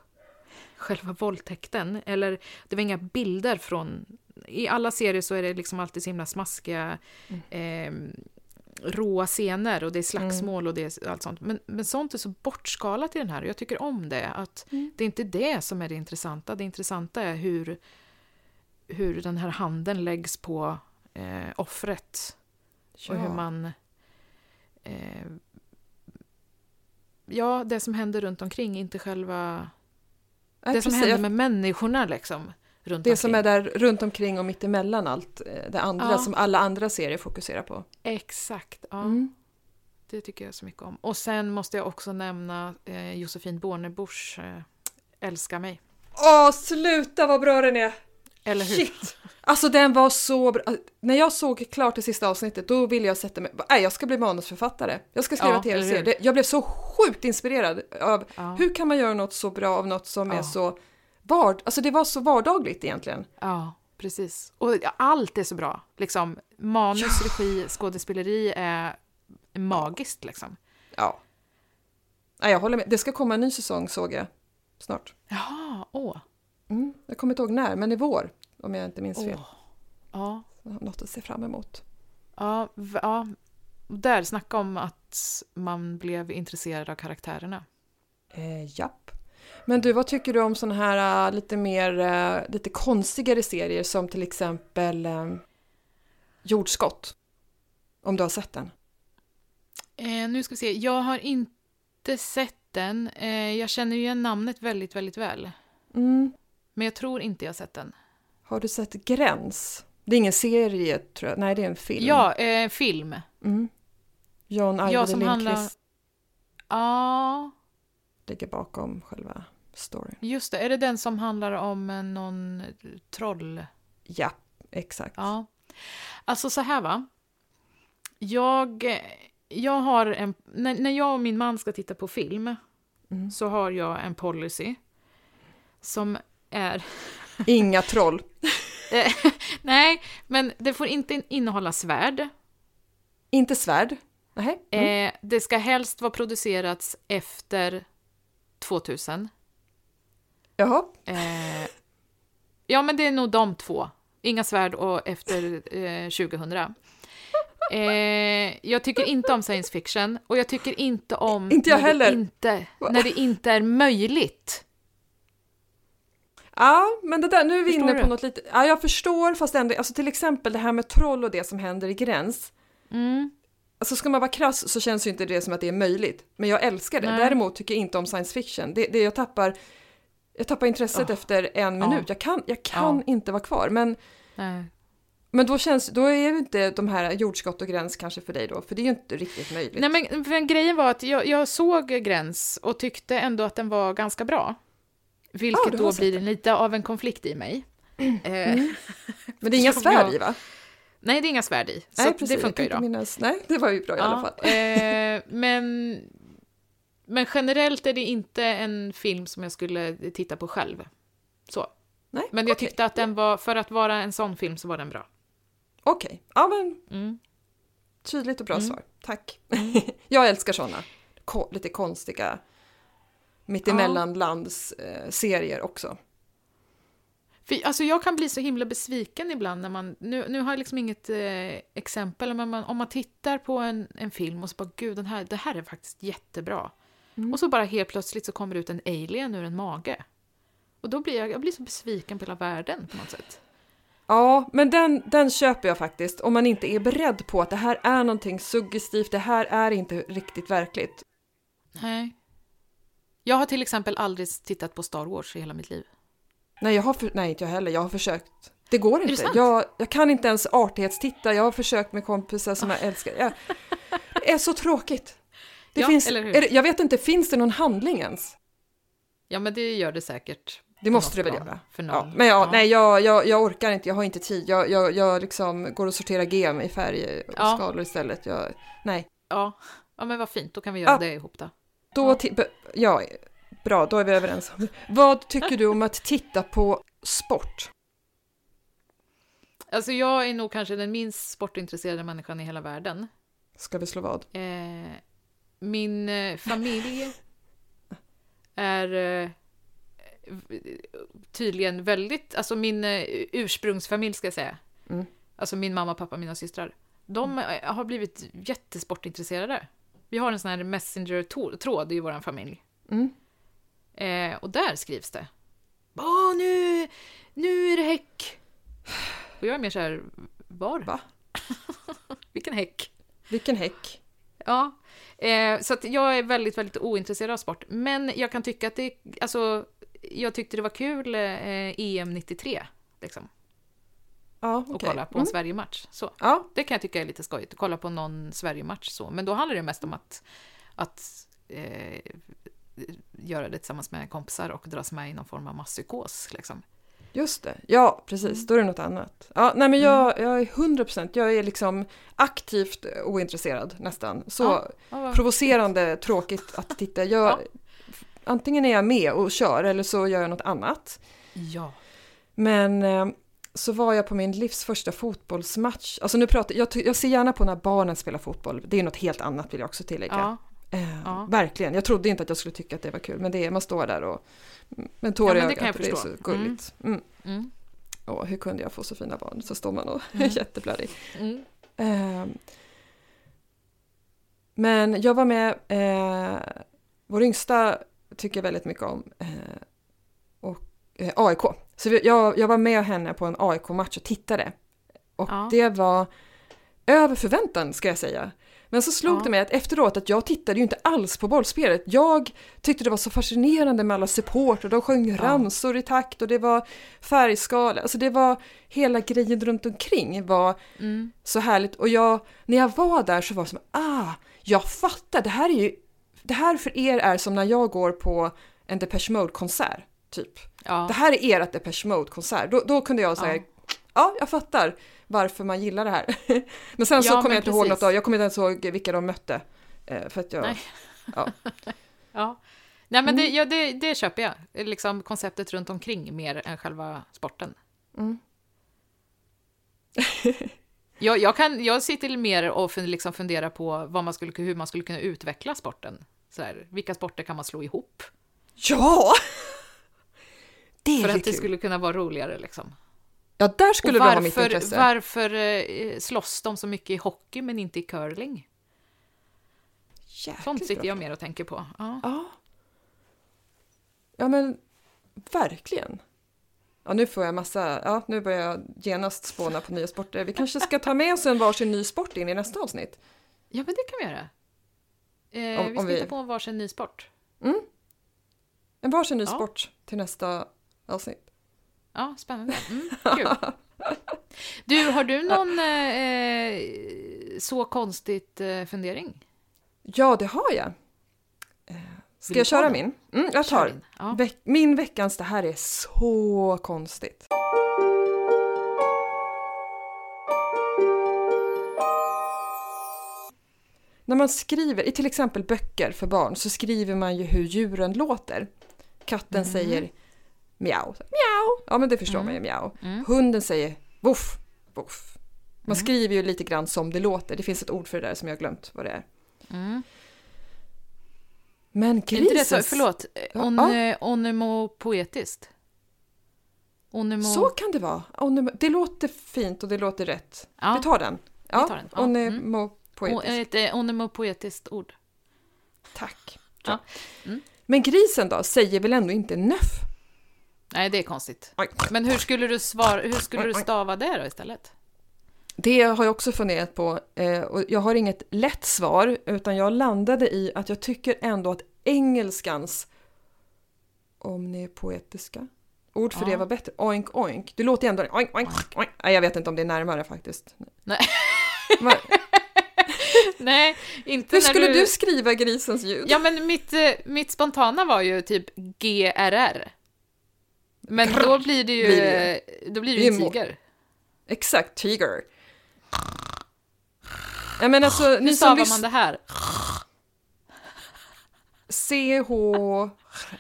Speaker 1: själva våldtäkten. Eller det var inga bilder från... I alla serier så är det liksom alltid så himla smaskiga eh, råa scener och det är slagsmål och det är allt sånt. Men, men sånt är så bortskalat i den här och jag tycker om det. Att Det är inte det som är det intressanta. Det intressanta är hur, hur den här handen läggs på eh, offret. Och hur man... Eh, ja, det som händer runt omkring, inte själva...
Speaker 2: Nej,
Speaker 1: det som
Speaker 2: precis.
Speaker 1: händer med människorna liksom.
Speaker 2: Det
Speaker 1: omkring.
Speaker 2: som är där runt omkring och mitt emellan allt eh, det andra
Speaker 1: Ja.
Speaker 2: som alla andra serier fokuserar på.
Speaker 1: Exakt, ja.
Speaker 2: Mm.
Speaker 1: Det tycker jag så mycket om. Och sen måste jag också nämna eh, Josefin Bornebusch eh, Älska mig.
Speaker 2: Åh, sluta vad bra den är!
Speaker 1: Eller hur?
Speaker 2: Shit! Alltså den var så bra. När jag såg klart det sista avsnittet då ville jag sätta mig, nej jag ska bli manusförfattare. Jag ska skriva
Speaker 1: Ja,
Speaker 2: tv-serier. Jag blev så sjukt inspirerad av
Speaker 1: Ja.
Speaker 2: hur kan man göra något så bra av något som är
Speaker 1: Ja.
Speaker 2: så vard, alltså det var så vardagligt egentligen.
Speaker 1: Ja, precis. Och ja, allt är så bra. Liksom, manus, regi, skådespeleri är magiskt liksom.
Speaker 2: Ja. Nej, jag håller med. Det ska komma en ny säsong såg jag snart.
Speaker 1: Jaha, åh.
Speaker 2: Mm. Jag kommer inte ihåg när, men i vår om jag inte minns fel.
Speaker 1: Ja,
Speaker 2: Något att se fram emot.
Speaker 1: ja, ja. Där, snacka om att man blev intresserad av karaktärerna.
Speaker 2: Eh, japp. Men du, vad tycker du om såna här äh, lite mer, äh, lite konstigare serier som till exempel äh, Jordskott? Om du har sett den?
Speaker 1: Eh, nu ska vi se, jag har inte sett den. Eh, jag känner ju igen namnet väldigt, väldigt väl.
Speaker 2: Mm.
Speaker 1: Men jag tror inte jag sett den.
Speaker 2: Har du sett Gräns? Det är ingen serie tror jag, nej det är en film.
Speaker 1: Ja, eh, film.
Speaker 2: Mm. John Ajvide
Speaker 1: som
Speaker 2: Lindqvist
Speaker 1: handlar- Ja,
Speaker 2: ligger bakom själva storyn.
Speaker 1: just det. Är det den som handlar om eh, någon troll?
Speaker 2: Ja, exakt.
Speaker 1: Ja. Alltså så här va. Jag, jag har en... När, när jag och min man ska titta på film
Speaker 2: Mm.
Speaker 1: så har jag en policy som är...
Speaker 2: Inga troll.
Speaker 1: Nej, men det får inte innehålla svärd.
Speaker 2: Inte svärd. Nej. Mm.
Speaker 1: Eh, det ska helst vara producerats efter 2000.
Speaker 2: Jaha.
Speaker 1: Eh, ja, men det är nog de två. Inga svärd och efter eh, 2000. Eh, jag tycker inte om science fiction och jag tycker inte om
Speaker 2: Inte jag
Speaker 1: när,
Speaker 2: heller.
Speaker 1: Det inte, när det inte är möjligt.
Speaker 2: Ja, men det där, nu är vi
Speaker 1: Förstår
Speaker 2: inne på
Speaker 1: du?
Speaker 2: något lite... Ja, jag förstår, fast ändå, alltså till exempel det här med troll och det som händer i gräns.
Speaker 1: Mm.
Speaker 2: Alltså ska man vara krass så känns ju inte det som att det är möjligt. Men jag älskar det.
Speaker 1: Nej.
Speaker 2: Däremot tycker jag inte om science fiction. Det, det jag tappar... Jag tappar intresset
Speaker 1: Ja.
Speaker 2: efter en minut. Jag kan, jag kan
Speaker 1: Ja.
Speaker 2: inte vara kvar. Men,
Speaker 1: Nej.
Speaker 2: men då, känns, då är ju inte de här jordskott och gräns kanske för dig då. För det är ju inte riktigt möjligt.
Speaker 1: Nej, men grejen var att jag, jag såg Gräns och tyckte ändå att den var ganska bra. Vilket
Speaker 2: har
Speaker 1: då blir lite av en konflikt i mig. Eh,
Speaker 2: Men det är inga svärd i va?
Speaker 1: nej, det är inga svärd i. Så
Speaker 2: Nej, precis.
Speaker 1: det funkar ju då.
Speaker 2: minnas. Nej, det var ju bra i alla fall.
Speaker 1: eh, men, men generellt är det inte en film som jag skulle titta på själv. Så.
Speaker 2: Nej,
Speaker 1: Men jag
Speaker 2: okej.
Speaker 1: tyckte att den var, för att vara en sån film så var den bra.
Speaker 2: Okej, ja men
Speaker 1: Mm.
Speaker 2: tydligt och bra
Speaker 1: Mm.
Speaker 2: svar. Tack. jag älskar sådana ko- lite konstiga mittemellanlands eh, serier också.
Speaker 1: För, alltså jag kan bli så himla besviken ibland när man, nu, nu har jag liksom inget eh, exempel, men man, om man tittar på en, en film och så bara gud, den här, det här är faktiskt jättebra.
Speaker 2: Mm.
Speaker 1: Och så bara helt plötsligt så kommer det ut en alien ur en mage. Och då blir jag, jag blir så besviken på hela världen på något sätt.
Speaker 2: Ja, men den, den köper jag faktiskt. Om man inte är beredd på att det här är någonting suggestivt, det här är inte riktigt verkligt.
Speaker 1: Nej. Jag har till exempel aldrig tittat på Star Wars i hela mitt liv.
Speaker 2: Nej, jag har för, nej inte jag heller. Jag har försökt. Det går
Speaker 1: det
Speaker 2: inte.
Speaker 1: sant?
Speaker 2: Jag, jag kan inte ens artighetstitta. Jag har försökt med kompisar som jag älskar. Jag, det är så tråkigt. Det
Speaker 1: Ja,
Speaker 2: finns,
Speaker 1: eller hur?
Speaker 2: det, jag vet inte, finns det någon handling ens?
Speaker 1: Ja, men det gör det säkert.
Speaker 2: Det måste det väl göra? Ja, men ja, nej, jag, jag, jag orkar inte. Jag har inte tid. Jag, jag, jag liksom går och sorterar gem i färg och
Speaker 1: Ja.
Speaker 2: skalor istället. Jag, nej.
Speaker 1: Ja. ja, men vad fint. Då kan vi göra det ihop då.
Speaker 2: Då,
Speaker 1: Ja.
Speaker 2: bra, då är vi överens. Vad tycker du om att titta på sport?
Speaker 1: Alltså, jag är nog kanske den minst sportintresserade människan i hela världen.
Speaker 2: Ska vi slå vad?
Speaker 1: Eh, min eh, familj är eh, tydligen väldigt, alltså min eh, ursprungsfamilj ska jag säga,
Speaker 2: Mm.
Speaker 1: alltså min mamma, pappa, mina systrar, de eh, har blivit jättesportintresserade. Vi har en sån här messenger-tråd i vår familj.
Speaker 2: Mm.
Speaker 1: Eh, och där skrivs det. Åh, nu, nu är det häck! Och jag är mer så här, var?
Speaker 2: Va?
Speaker 1: Vilken häck?
Speaker 2: Vilken häck?
Speaker 1: Ja, eh, så att jag är väldigt, väldigt ointresserad av sport. Men jag kan tycka att det, alltså, jag tyckte det var kul eh, EM 93, liksom.
Speaker 2: Ja,
Speaker 1: Att
Speaker 2: okej.
Speaker 1: kolla på en
Speaker 2: Mm.
Speaker 1: Sverige-match. Så,
Speaker 2: Ja,
Speaker 1: det kan jag tycka är lite skojigt, att kolla på någon Sverige-match så. Men då handlar det mest om att, att eh, göra det tillsammans med kompisar och dras med i någon form av masspsykos, liksom.
Speaker 2: just det. Ja, precis. Då är det något annat. Ja, nej men jag, jag är 100 procent. Jag är liksom aktivt ointresserad nästan. Så
Speaker 1: Ja, Ja,
Speaker 2: provocerande tråkigt att titta. Jag,
Speaker 1: Ja.
Speaker 2: Antingen är jag med och kör eller så gör jag något annat.
Speaker 1: ja.
Speaker 2: Men eh, så var jag på min livs första fotbollsmatch. Alltså nu pratar jag, jag ser gärna på när barnen spelar fotboll. Det är något helt annat vill jag också tillägga.
Speaker 1: ja.
Speaker 2: Eh,
Speaker 1: Ja.
Speaker 2: Verkligen. Jag trodde inte att jag skulle tycka att det var kul. Men det är, man står där och med tår
Speaker 1: Ja,
Speaker 2: i ögat. det är så gulligt. Mm.
Speaker 1: Mm.
Speaker 2: Åh, hur kunde jag få så fina barn? Så står man och är
Speaker 1: Mm.
Speaker 2: jätteblödig.
Speaker 1: Mm.
Speaker 2: Eh, men jag var med, eh, vår yngsta tycker jag väldigt mycket om, eh, och eh, AIK. Så vi, jag, jag var med henne på en AIK-match och tittade. Och
Speaker 1: Ja.
Speaker 2: det var över förväntan ska jag säga. Men så slog
Speaker 1: Ja.
Speaker 2: det mig att efteråt att jag tittade ju inte alls på bollspelet. Jag tyckte det var så fascinerande med alla supporter, de sjöng
Speaker 1: Ja.
Speaker 2: ramsor i takt och det var färgskala, alltså det var hela grejen runt omkring var
Speaker 1: Mm.
Speaker 2: så härligt. Och jag, när jag var där så var det som, ah, jag fattar, det här är ju, det här för er är som när jag går på en Depeche Mode-konsert, typ.
Speaker 1: Ja.
Speaker 2: Det här är ert Depeche Mode-konsert. Då, då kunde jag säga,
Speaker 1: Ja.
Speaker 2: ja. jag fattar varför man gillar det här. men sen så
Speaker 1: Ja,
Speaker 2: kommer jag inte ihåg
Speaker 1: precis.
Speaker 2: något av, jag kommer inte ens ihåg vilka de mötte. Eh, för att jag,
Speaker 1: Nej.
Speaker 2: ja.
Speaker 1: Ja. Nej, men det,
Speaker 2: Mm.
Speaker 1: ja, det, det köper jag. Liksom konceptet runt omkring mer än själva sporten.
Speaker 2: Mm.
Speaker 1: Jag, jag, kan, jag sitter mer och fun, liksom funderar på vad man skulle, hur man skulle kunna utveckla sporten. Så här, vilka sporter kan man slå ihop?
Speaker 2: ja! Det
Speaker 1: För att det
Speaker 2: kul.
Speaker 1: skulle kunna vara roligare. Liksom.
Speaker 2: Ja, där skulle
Speaker 1: och
Speaker 2: du ha mitt
Speaker 1: varför,
Speaker 2: intresse.
Speaker 1: varför eh, slåss de så mycket i hockey men inte i curling?
Speaker 2: Jäkligt
Speaker 1: Sånt sitter jag mer och tänker på. Ja.
Speaker 2: Ja. Ja men verkligen. Ja nu får jag massa, ja nu börjar jag genast spåna på nya sporter. Vi kanske ska ta med oss en varsin ny sport in i nästa avsnitt.
Speaker 1: ja, men det kan vi göra. Eh,
Speaker 2: Om-
Speaker 1: vi ska
Speaker 2: vi-
Speaker 1: hitta på en varsin ny sport.
Speaker 2: En varsin ny
Speaker 1: Ja.
Speaker 2: sport till nästa avsnitt.
Speaker 1: Ja, spännande. Mm, kul. Du, har du någon eh, så konstigt eh, fundering?
Speaker 2: Ja det har jag. Eh, Ska jag köra min? Mm, jag tar.
Speaker 1: Ja.
Speaker 2: Min veckans, det här är så konstigt. När man skriver, i till exempel böcker för barn, så skriver man ju hur djuren låter. Katten
Speaker 1: Mm.
Speaker 2: säger miau, miau, ja men det förstår man ju, miau.
Speaker 1: Mm.
Speaker 2: Hunden säger voff, voff. Man
Speaker 1: Mm.
Speaker 2: skriver ju lite grann som det låter, det finns ett ord för det där som jag har glömt vad det är.
Speaker 1: Mm.
Speaker 2: Men
Speaker 1: Är inte det så,
Speaker 2: grisen,
Speaker 1: förlåt, on,
Speaker 2: ja.
Speaker 1: onomopoetiskt? Onemo...
Speaker 2: så kan det vara. Onem- Det låter fint och det låter rätt.
Speaker 1: Ja.
Speaker 2: Vi tar den. Ja,
Speaker 1: tar den, ja. Mm.
Speaker 2: onemopoetiskt.
Speaker 1: O- Ett eh, onomopoetiskt ord.
Speaker 2: Tack.
Speaker 1: Ja. Mm.
Speaker 2: Men grisen då, säger väl ändå inte nöff?
Speaker 1: Nej, det är konstigt. Men hur skulle du, svara, hur skulle du stava det då istället?
Speaker 2: Det har jag också funderat på eh, och jag har inget lätt svar utan jag landade i att jag tycker ändå att engelskans omnipoetiska ord för
Speaker 1: Ja.
Speaker 2: det var bättre. Oink oink. Det låter ändå oink oink oink. Nej, jag vet inte om det är närmare faktiskt.
Speaker 1: Nej.
Speaker 2: Va-
Speaker 1: Nej, inte
Speaker 2: Hur
Speaker 1: när
Speaker 2: skulle
Speaker 1: du...
Speaker 2: du skriva grisens ljud?
Speaker 1: Ja, men mitt, eh, mitt spontana var ju typ GRR. Men då blir det ju,
Speaker 2: Blir det
Speaker 1: då blir det en tiger.
Speaker 2: Exakt, tiger. Ja men alltså
Speaker 1: Hur
Speaker 2: ni
Speaker 1: stavar man det här?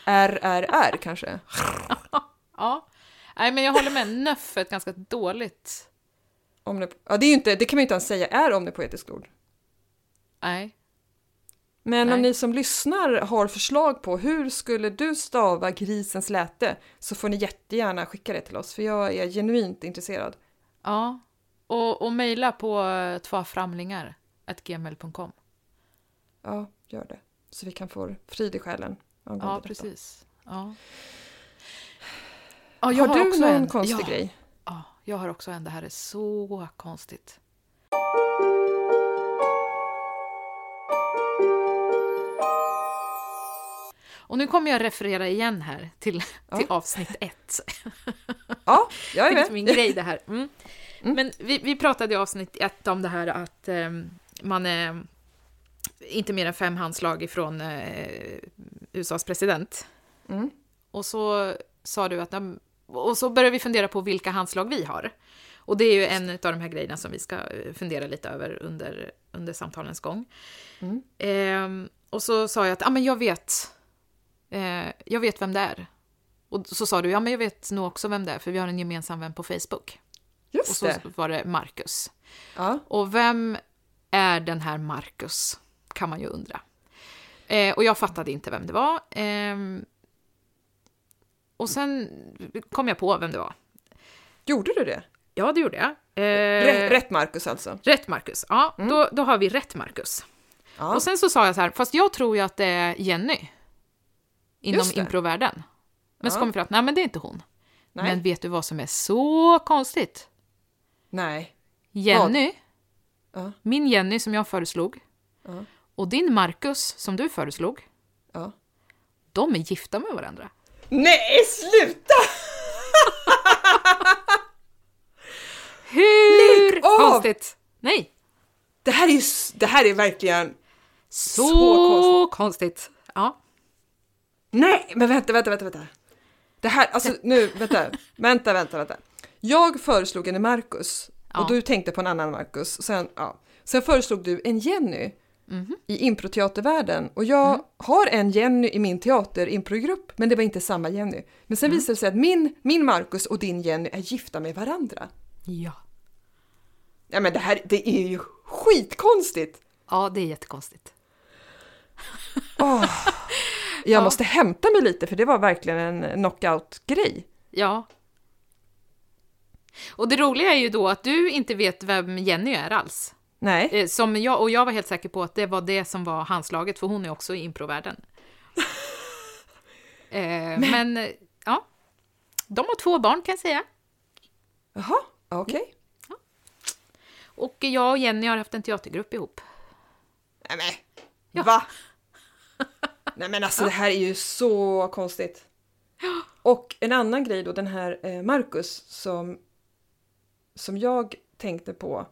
Speaker 2: C-H-R-R-R kanske?
Speaker 1: Ja. Nej, men jag håller med. Nöff är ett ganska dåligt...
Speaker 2: Omnip- ja, det, är inte, det kan man ju inte ens säga är omnipoetiskt ord.
Speaker 1: Nej.
Speaker 2: Men
Speaker 1: Nej.
Speaker 2: om ni som lyssnar har förslag på hur skulle du stava grisens läte så får ni jättegärna skicka det till oss för jag är genuint intresserad.
Speaker 1: Ja. Och, och mejla på uh, tvaframlingar.gmail.com.
Speaker 2: Ja, gör det. Så vi kan få frid i själen.
Speaker 1: Ja, precis. Ja. Ja, jag
Speaker 2: Har, du
Speaker 1: också
Speaker 2: någon
Speaker 1: en.
Speaker 2: konstig
Speaker 1: ja.
Speaker 2: grej?
Speaker 1: Ja, jag har också en. Det här är så konstigt. Och nu kommer jag referera igen här till,
Speaker 2: Ja.
Speaker 1: till avsnitt ett.
Speaker 2: Ja, jag
Speaker 1: Det
Speaker 2: är
Speaker 1: är liksom
Speaker 2: med.
Speaker 1: min grej det här. Mm.
Speaker 2: Mm.
Speaker 1: Men vi, vi pratade i avsnitt ett om det här att ehm, man är inte mer än fem handslag ifrån eh, USAs president.
Speaker 2: Mm.
Speaker 1: Och så sa du att, de- och så började vi fundera på vilka handslag vi har. Och det är ju en av de här grejerna som vi ska eh, fundera lite över under, under samtalens gång.
Speaker 2: Mm.
Speaker 1: Ehm, och så sa jag att, ja men jag vet, eh, jag vet vem det är. Och så sa du, ja men jag vet nog också vem det är, för vi har en gemensam vän på Facebook. Och
Speaker 2: Just
Speaker 1: så
Speaker 2: det.
Speaker 1: var det Marcus.
Speaker 2: Ja.
Speaker 1: Och vem är den här Marcus? Kan man ju undra. Eh, och jag fattade inte vem det var. Ehm, och sen kom jag på vem det var.
Speaker 2: Gjorde du det?
Speaker 1: Ja, det gjorde jag. Eh,
Speaker 2: Rätt, rätt Marcus alltså?
Speaker 1: rätt Marcus. Ja, då, då har vi rätt Marcus.
Speaker 2: Ja.
Speaker 1: Och sen så sa jag så här, fast jag tror ju att det är Jenny. Inom improvärlden. Men så
Speaker 2: Ja.
Speaker 1: kom jag fram att nej, men det är inte hon.
Speaker 2: Nej.
Speaker 1: Men vet du vad som är så konstigt?
Speaker 2: Nej.
Speaker 1: Jenny,
Speaker 2: Ja.
Speaker 1: min Jenny som jag föreslog,
Speaker 2: Ja.
Speaker 1: och din Marcus som du föreslog,
Speaker 2: Ja.
Speaker 1: de är gifta med varandra.
Speaker 2: Nej, sluta!
Speaker 1: Hur
Speaker 2: Lägg av!
Speaker 1: konstigt? Nej,
Speaker 2: Det här är det här är verkligen...
Speaker 1: så,
Speaker 2: Så
Speaker 1: konstigt. Ja.
Speaker 2: Nej, men vänta, vänta, vänta, vänta. Det här, alltså nu, vänta, vänta, vänta, vänta. Jag föreslog en Marcus
Speaker 1: Ja.
Speaker 2: och du tänkte på en annan Marcus. Sen, ja. Sen föreslog du en Jenny
Speaker 1: Mhm.
Speaker 2: i improteatervärlden och jag har en Jenny i min teaterimprogrupp, men det var inte samma Jenny. Men sen visade det sig att min, min Marcus och din Jenny är gifta med varandra.
Speaker 1: Ja.
Speaker 2: Ja, men det här, det är ju skitkonstigt!
Speaker 1: Ja, det är jättekonstigt.
Speaker 2: Åh, jag
Speaker 1: Ja.
Speaker 2: måste hämta mig lite för det var verkligen en knockout-grej.
Speaker 1: Ja. Och det roliga är ju då att du inte vet vem Jenny är alls.
Speaker 2: Nej.
Speaker 1: Eh, Som jag, och jag var helt säker på att det var det som var handslaget, för hon är också i improvärlden. eh, men, eh, ja. De har två barn kan jag säga.
Speaker 2: Jaha, okej.
Speaker 1: Och jag och Jenny har haft en teatergrupp ihop.
Speaker 2: Nej men,
Speaker 1: Ja.
Speaker 2: va? Nej men alltså det här är ju så konstigt. Och en annan grej då, den här eh, Marcus som, som jag tänkte på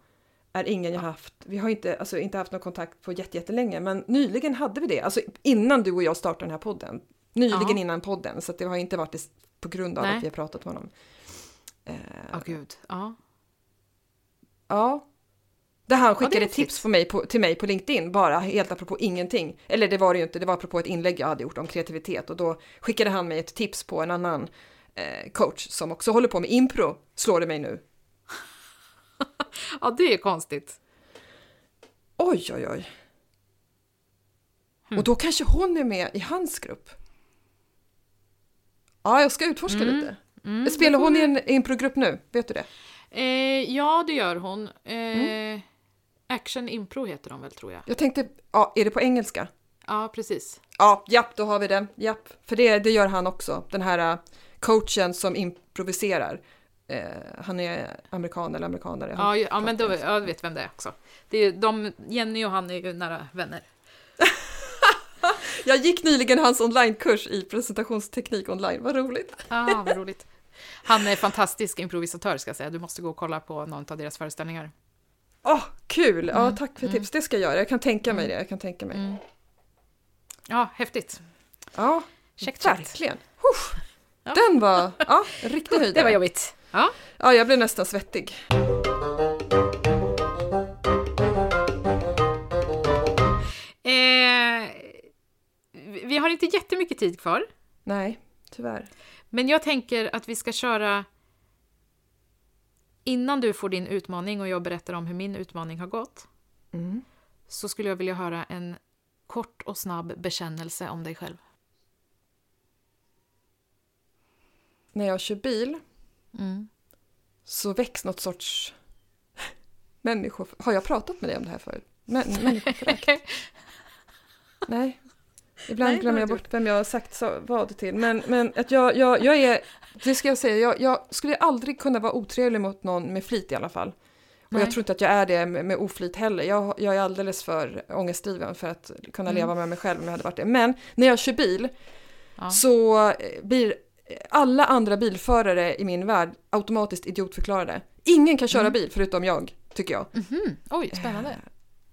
Speaker 2: är ingen jag haft, vi har inte, alltså, inte haft någon kontakt på jätte- jättelänge, men nyligen hade vi det, alltså innan du och jag startade den här podden. Nyligen
Speaker 1: Ja.
Speaker 2: innan podden, så det har inte varit på grund av
Speaker 1: Nej.
Speaker 2: att vi har pratat med honom. Eh,
Speaker 1: Ja, gud. Ja.
Speaker 2: Ja. Där han skickade
Speaker 1: häftigt.
Speaker 2: tips mig på, till mig på LinkedIn, bara helt apropå ingenting. Eller det var det ju inte, det var apropå ett inlägg jag hade gjort om kreativitet och då skickade han mig ett tips på en annan eh, coach som också håller på med impro, slår det mig nu.
Speaker 1: ja, det är konstigt.
Speaker 2: Oj, oj, oj.
Speaker 1: Hmm.
Speaker 2: Och då kanske hon är med i hans grupp. Ja, jag ska utforska lite.
Speaker 1: Mm,
Speaker 2: Spelar hon i en improgrupp nu? Vet du det?
Speaker 1: Eh, ja, det gör hon. Eh,
Speaker 2: Mm.
Speaker 1: Action Impro heter de väl, tror jag.
Speaker 2: Jag tänkte, ja, är det på engelska?
Speaker 1: Ja, precis.
Speaker 2: Ja, japp, då har vi det. Japp, för det, det gör han också. Den här uh, coachen som improviserar. Eh, han är amerikan eller amerikanare.
Speaker 1: Ja, ja men då, jag vet vem det är också. Det är, de, Jenny och han är ju nära vänner.
Speaker 2: jag gick nyligen hans onlinekurs i presentationsteknik online, vad roligt.
Speaker 1: Ja, vad roligt. Han är fantastisk improvisatör ska jag säga, du måste gå och kolla på någon av deras föreställningar.
Speaker 2: Åh, oh, kul! Ja, mm, tack för mm. tips, det ska jag göra. Jag kan tänka mig mm. det, jag kan tänka mig. Mm.
Speaker 1: Ja, häftigt.
Speaker 2: Ja, check, verkligen. Ja. Den var, ja, riktig höjdare.
Speaker 1: Det var jobbigt. Ja.
Speaker 2: ja, jag blev nästan svettig.
Speaker 1: Eh, vi har inte jättemycket tid kvar.
Speaker 2: Nej, tyvärr.
Speaker 1: Men jag tänker att vi ska köra innan du får din utmaning och jag berättar om hur min utmaning har gått. Mm. Så skulle jag vilja höra en kort och snabb bekännelse om dig själv.
Speaker 2: När jag kör bil mm. så väcks något sorts människor... Har jag pratat med dig om det här förut? Män, människoförakt? Nej. Ibland Nej, glömmer jag bort vem jag har sagt så, vad till. Men, men att jag, jag, jag är, det ska jag säga, jag, jag, skulle aldrig kunna vara otrevlig mot någon med flit i alla fall. Och Nej. jag tror inte att jag är det med, med oflit heller. Jag, jag är alldeles för ångestdriven för att kunna mm. leva med mig själv om jag hade varit det. Men när jag kör bil ja. så eh, blir alla andra bilförare i min värld automatiskt idiotförklarade. Ingen kan köra mm. bil förutom jag, tycker jag.
Speaker 1: Mm -hmm. Oj, spännande. Eh,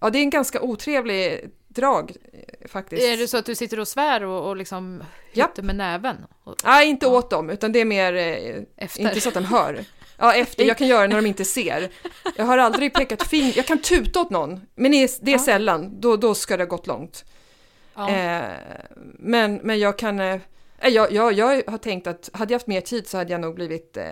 Speaker 2: ja, det är en ganska otrevlig drag eh, faktiskt.
Speaker 1: Är det så att du sitter och svär och, och liksom hytter med näven?
Speaker 2: Nej, inte ja. åt dem, utan det är mer Efter. inte så att de hör. Ja, efter. Jag kan göra det när de inte ser. Jag har aldrig pekat finger. Jag kan tuta åt någon, men det är, det är ja. sällan. Då, då ska det ha gått långt. Ja. Eh, men, men jag kan... Eh, jag, jag, jag har tänkt att hade jag haft mer tid så hade jag nog blivit eh,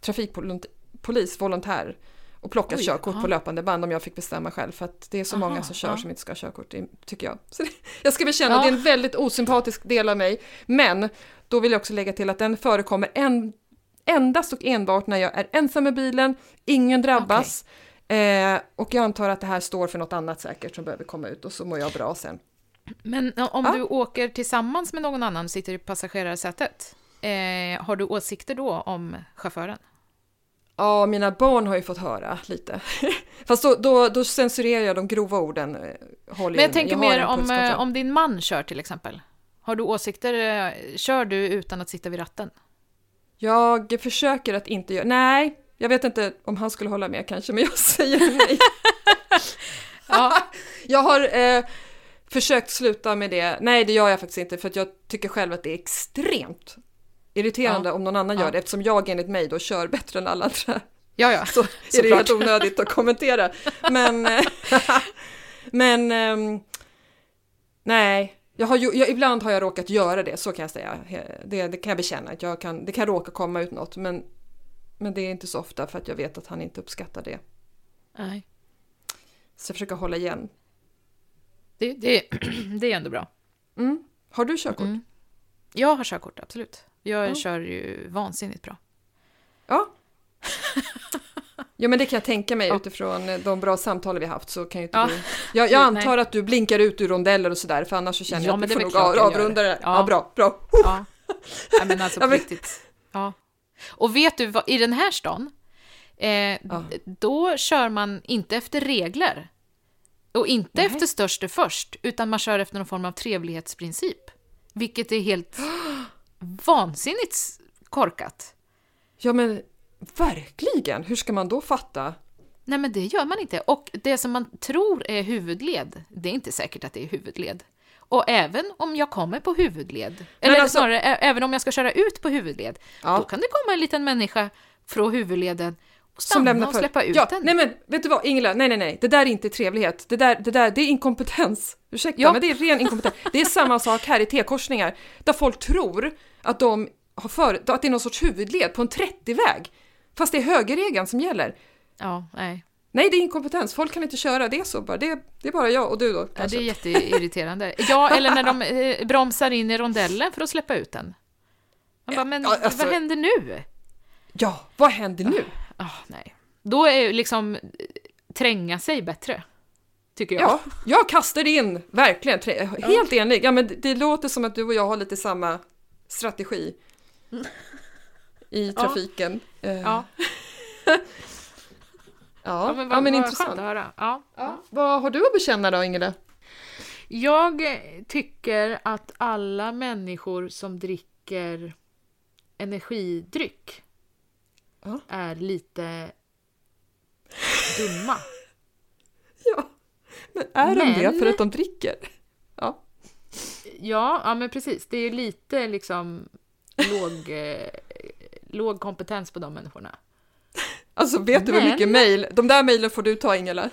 Speaker 2: trafikpolis, volontär och plockat Oj, körkort aha. på löpande band om jag fick bestämma själv. För att det är så aha, många som kör aha. som inte ska ha körkort, tycker jag. Så jag ska bekänna, ja. det är en väldigt osympatisk del av mig. Men då vill jag också lägga till att den förekommer en endast och enbart när jag är ensam med bilen, ingen drabbas. Okay. Eh, och jag antar att det här står för något annat säkert som behöver komma ut och så mår jag bra sen.
Speaker 1: Men om ja. du åker tillsammans med någon annan och sitter i passagerarsätet, eh, har du åsikter då om chauffören?
Speaker 2: Ja, mina barn har ju fått höra lite. Fast då, då, då censurerar jag de grova orden. Eh,
Speaker 1: Håll Men jag in. tänker jag mer om, eh, om din man kör till exempel. Har du åsikter? Eh, kör du utan att sitta vid ratten?
Speaker 2: Jag försöker att inte göra, nej, jag vet inte om han skulle hålla med kanske, men jag säger nej. ja. jag har eh, försökt sluta med det, nej det gör jag faktiskt inte för att jag tycker själv att det är extremt irriterande ja. om någon annan ja. gör det eftersom jag enligt mig då kör bättre än alla andra.
Speaker 1: Ja, ja.
Speaker 2: Så, så är det helt onödigt att kommentera. Men, men um, nej, jag har ju, jag, ibland har jag råkat göra det, så kan jag säga. Det, det kan jag bekänna. Att jag kan, det kan råka komma ut något, men, men det är inte så ofta för att jag vet att han inte uppskattar det.
Speaker 1: Nej.
Speaker 2: Så jag försöker hålla igen.
Speaker 1: Det, det, det är ändå bra.
Speaker 2: Mm. Har du körkort? Mm.
Speaker 1: Jag har körkort, absolut. Jag ja. kör ju vansinnigt bra.
Speaker 2: Ja. Ja men det kan jag tänka mig ja. utifrån eh, de bra samtal vi haft så kan ju inte ja. du... Jag, jag antar Nej. att du blinkar ut ur rondeller och sådär för annars så känner jag att du får nog avrunda det. Ja. ja. bra, bra.
Speaker 1: Ja. ja men alltså på riktigt. Ja. Och vet du, vad, i den här stan, eh, då kör man inte efter regler. Och inte Nej. efter störst är först, utan man kör efter någon form av trevlighetsprincip. Vilket är helt vansinnigt korkat.
Speaker 2: Ja men Verkligen! Hur ska man då fatta?
Speaker 1: Nej, men det gör man inte. Och det som man tror är huvudled, det är inte säkert att det är huvudled. Och även om jag kommer på huvudled, eller alltså, snarare även om jag ska köra ut på huvudled, ja. då kan det komma en liten människa från huvudleden stanna och släppa ut
Speaker 2: ja,
Speaker 1: den.
Speaker 2: Nej men vet du vad Ingela, nej nej nej, det där är inte trevlighet. Det där, det där det är inkompetens. Ursäkta, ja. men det är ren inkompetens. Det är samma sak här i T-korsningar, där folk tror att de har för, att det är någon sorts huvudled på en 30-väg. Fast det är högerregeln som gäller.
Speaker 1: Ja, nej.
Speaker 2: Nej, det är inkompetens. Folk kan inte köra. Det är så bara. Det, det är bara jag och du då.
Speaker 1: Ja, det är jätteirriterande. Ja, eller när de eh, bromsar in i rondellen för att släppa ut den. Man bara, men ja, alltså, vad händer nu?
Speaker 2: Ja, vad händer nu?
Speaker 1: Oh, nej. Då är liksom tränga sig bättre. tycker jag.
Speaker 2: Ja, jag kastar in, verkligen. Helt enig. Ja, men det, det låter som att du och jag har lite samma strategi i trafiken. Eh,
Speaker 1: Ja.
Speaker 2: ja.
Speaker 1: Ja, men, vad,
Speaker 2: ja, men
Speaker 1: vad
Speaker 2: intressant.
Speaker 1: höra. Ja.
Speaker 2: Ja. Vad har du att bekänna då, Ingela?
Speaker 1: Jag tycker att alla människor som dricker energidryck
Speaker 2: Ja.
Speaker 1: är lite dumma.
Speaker 2: Ja, men är de
Speaker 1: Men-
Speaker 2: det för att de dricker? Ja.
Speaker 1: Ja, ja men precis. Det är lite liksom låg, eh, låg kompetens på de människorna.
Speaker 2: Alltså vet du hur mycket mejl, de där mejlen får du ta Ingela.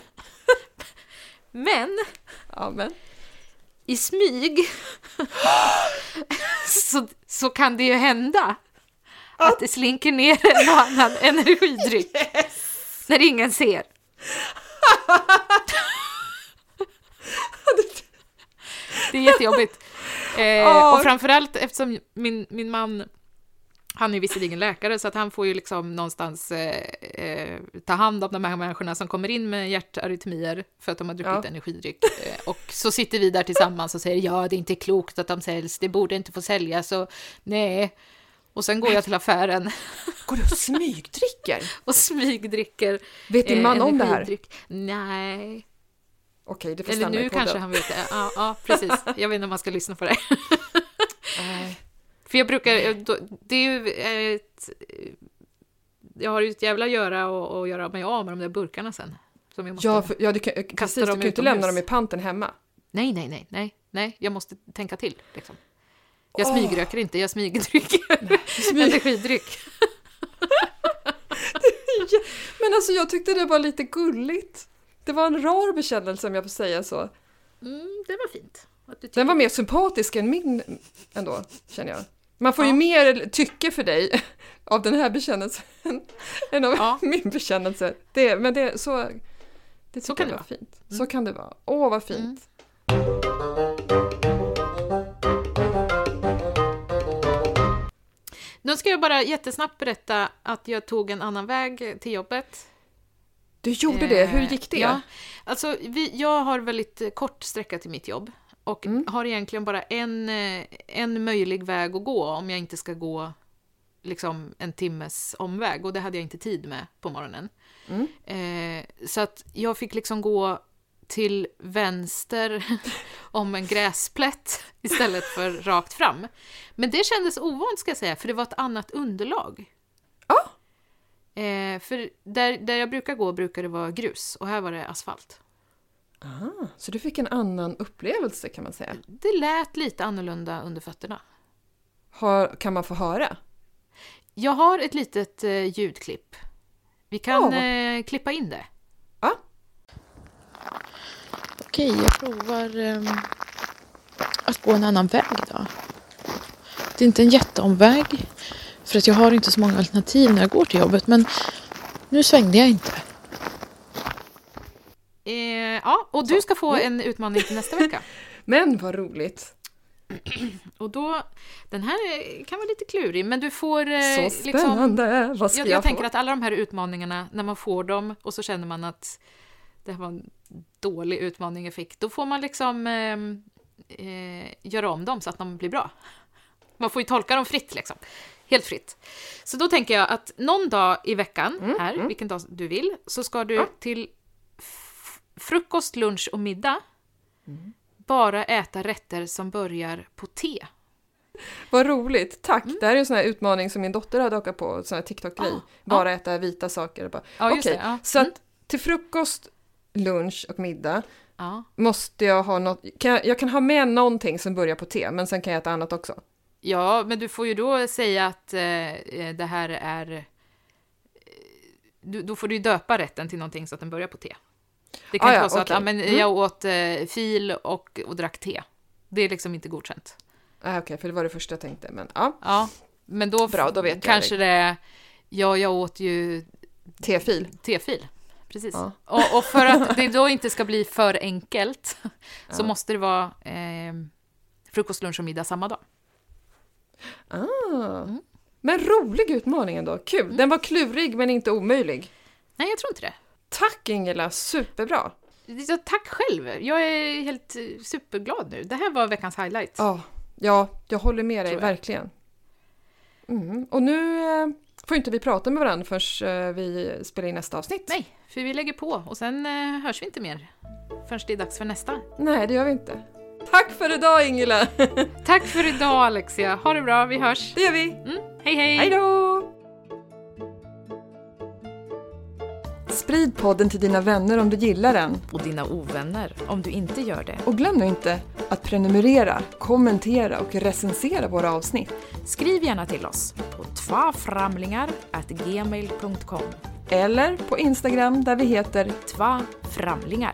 Speaker 1: Men
Speaker 2: Ja, men.
Speaker 1: i smyg så, så kan det ju hända att det slinker ner en och annan energidryck när ingen ser. Det är jättejobbigt. Eh,
Speaker 2: Ja.
Speaker 1: och framförallt eftersom min, min man, han är visserligen läkare, så att han får ju liksom någonstans eh, eh, ta hand om de här människorna som kommer in med hjärtarytmier för att de har druckit
Speaker 2: Ja.
Speaker 1: energidryck. Eh, och så sitter vi där tillsammans och säger ja, det är inte klokt att de säljs, det borde inte få säljas och nej. Och sen går jag till affären
Speaker 2: Går du och smygdricker?
Speaker 1: och smygdricker
Speaker 2: Vet din
Speaker 1: eh,
Speaker 2: man om det här?
Speaker 1: Nej,
Speaker 2: Okej, det får
Speaker 1: eller nu kanske han vet det. Ja, ja, precis. Jag vet inte om man ska lyssna på det. För jag brukar, det är ju ett... Jag har ju ett jävla göra och, och göra mig av med de där burkarna sen. Som jag måste,
Speaker 2: Ja, för, ja, du kan, precis, du
Speaker 1: dem
Speaker 2: kan ju inte lämna dem i panten hemma.
Speaker 1: Nej, nej, nej, nej, nej, jag måste tänka till. Liksom. Jag
Speaker 2: Åh.
Speaker 1: smygröker inte, jag smygdrycker
Speaker 2: Smyg.
Speaker 1: energidryck.
Speaker 2: Men alltså jag tyckte det var lite gulligt. Det var en rar bekännelse om jag får säga så.
Speaker 1: Mm, det var fint.
Speaker 2: Den var mer sympatisk än min ändå, känner jag. Man får ju
Speaker 1: Ja.
Speaker 2: mer tycke för dig av den här bekännelsen än av
Speaker 1: Ja.
Speaker 2: min bekännelse. Det, men det, så, det
Speaker 1: Så kan det
Speaker 2: var fint. Så kan det vara. Åh, vad fint.
Speaker 1: Nu ska jag bara jättesnabbt berätta att jag tog en annan väg till jobbet.
Speaker 2: Du gjorde det, hur gick det?
Speaker 1: Eh, Ja, alltså vi, jag har väldigt kort sträcka till mitt jobb och
Speaker 2: Mm.
Speaker 1: har egentligen bara en, eh, en möjlig väg att gå om jag inte ska gå liksom en timmes omväg och det hade jag inte tid med på morgonen.
Speaker 2: Mm.
Speaker 1: Eh, så att jag fick liksom gå till vänster om en gräsplätt istället för rakt fram. Men det kändes ovant ska jag säga, för det var ett annat underlag.
Speaker 2: Ja.
Speaker 1: Eh, för där, där jag brukar gå brukar det vara grus och här var det asfalt.
Speaker 2: Ah, så du fick en annan upplevelse kan man säga.
Speaker 1: Det lät lite annorlunda under fötterna.
Speaker 2: Har, kan man få höra?
Speaker 1: Jag har ett litet eh, ljudklipp. Vi kan
Speaker 2: Ja.
Speaker 1: eh, klippa in det.
Speaker 3: Okej, jag provar ehm, att gå en annan väg då. Det är inte en jätteomväg för att jag har inte så många alternativ när jag går till jobbet men nu svängde jag inte.
Speaker 1: Eh, ja, och du ska få en utmaning till nästa vecka.
Speaker 2: Men vad roligt!
Speaker 1: Och då, den här kan vara lite klurig, men du får... eh,
Speaker 2: Så
Speaker 1: liksom,
Speaker 2: spännande! vad ska
Speaker 1: jag,
Speaker 2: jag,
Speaker 1: jag tänker att alla de här utmaningarna, när man får dem och så känner man att det här var en dålig utmaning jag fick, då får man liksom eh, eh, göra om dem så att de blir bra. Man får ju tolka dem fritt liksom. Helt fritt. Så då tänker jag att någon dag i veckan, här, vilken dag du vill, så ska du
Speaker 2: Mm,
Speaker 1: till frukost, lunch och middag
Speaker 2: Mm.
Speaker 1: bara äta rätter som börjar på T.
Speaker 2: Vad roligt, tack!
Speaker 1: Mm.
Speaker 2: Det här är en sån här utmaning som min dotter hade hakat på, en sån här TikTok-grej.
Speaker 1: Ah,
Speaker 2: Bara äta vita saker. Bara. Okej,
Speaker 1: det. Ja.
Speaker 2: så
Speaker 1: Mm.
Speaker 2: att till frukost, lunch och middag
Speaker 1: Ja.
Speaker 2: måste jag ha något, kan jag, jag kan ha med någonting som börjar på T, men sen kan jag äta annat också.
Speaker 1: Ja, men du får ju då säga att eh, eh, det här är... eh, Du, då får du ju döpa rätten till någonting så att den börjar på T. Det kan
Speaker 2: Ah,
Speaker 1: inte
Speaker 2: ja,
Speaker 1: vara så att
Speaker 2: okej.
Speaker 1: ah, men
Speaker 2: Mm.
Speaker 1: jag åt eh, fil och, och drack te. Det är liksom inte godkänt.
Speaker 2: Ah, Okej, för det var det första jag tänkte, men ja.
Speaker 1: Ja, men då,
Speaker 2: Bra, då vet jag
Speaker 1: kanske det är... Ja, jag åt ju
Speaker 2: T-fil.
Speaker 1: tefil. Precis.
Speaker 2: Ja.
Speaker 1: Och, och för att det då inte ska bli för enkelt så
Speaker 2: Ja.
Speaker 1: måste det vara eh, frukost, lunch och middag samma dag.
Speaker 2: Ah.
Speaker 1: Mm.
Speaker 2: Men rolig utmaning ändå, kul! Den var klurig men inte omöjlig.
Speaker 1: Nej, jag tror inte det.
Speaker 2: Tack Ingela, superbra!
Speaker 1: Ja, tack själv! Jag är helt eh, superglad nu. Det här var veckans highlight.
Speaker 2: Ja, ja jag håller med dig, verkligen. Mm. Och nu eh, får inte vi prata med varandra förrän eh, vi spelar in nästa avsnitt.
Speaker 1: Nej, för vi lägger på och sen eh, hörs vi inte mer förrän det är dags för nästa.
Speaker 2: Nej, det gör vi inte. Tack för idag Ingela!
Speaker 1: Tack för idag Alexia. Ha det bra, vi hörs.
Speaker 2: Det gör vi.
Speaker 1: Mm, hej hej!
Speaker 2: Hej då! Sprid podden till dina vänner om du gillar den.
Speaker 3: Och dina ovänner om du inte gör det.
Speaker 2: Och glöm nu inte att prenumerera, kommentera och recensera våra avsnitt.
Speaker 3: Skriv gärna till oss på tvaframlingar.gmail.com
Speaker 2: Eller på Instagram där vi heter
Speaker 3: Tva framlingar.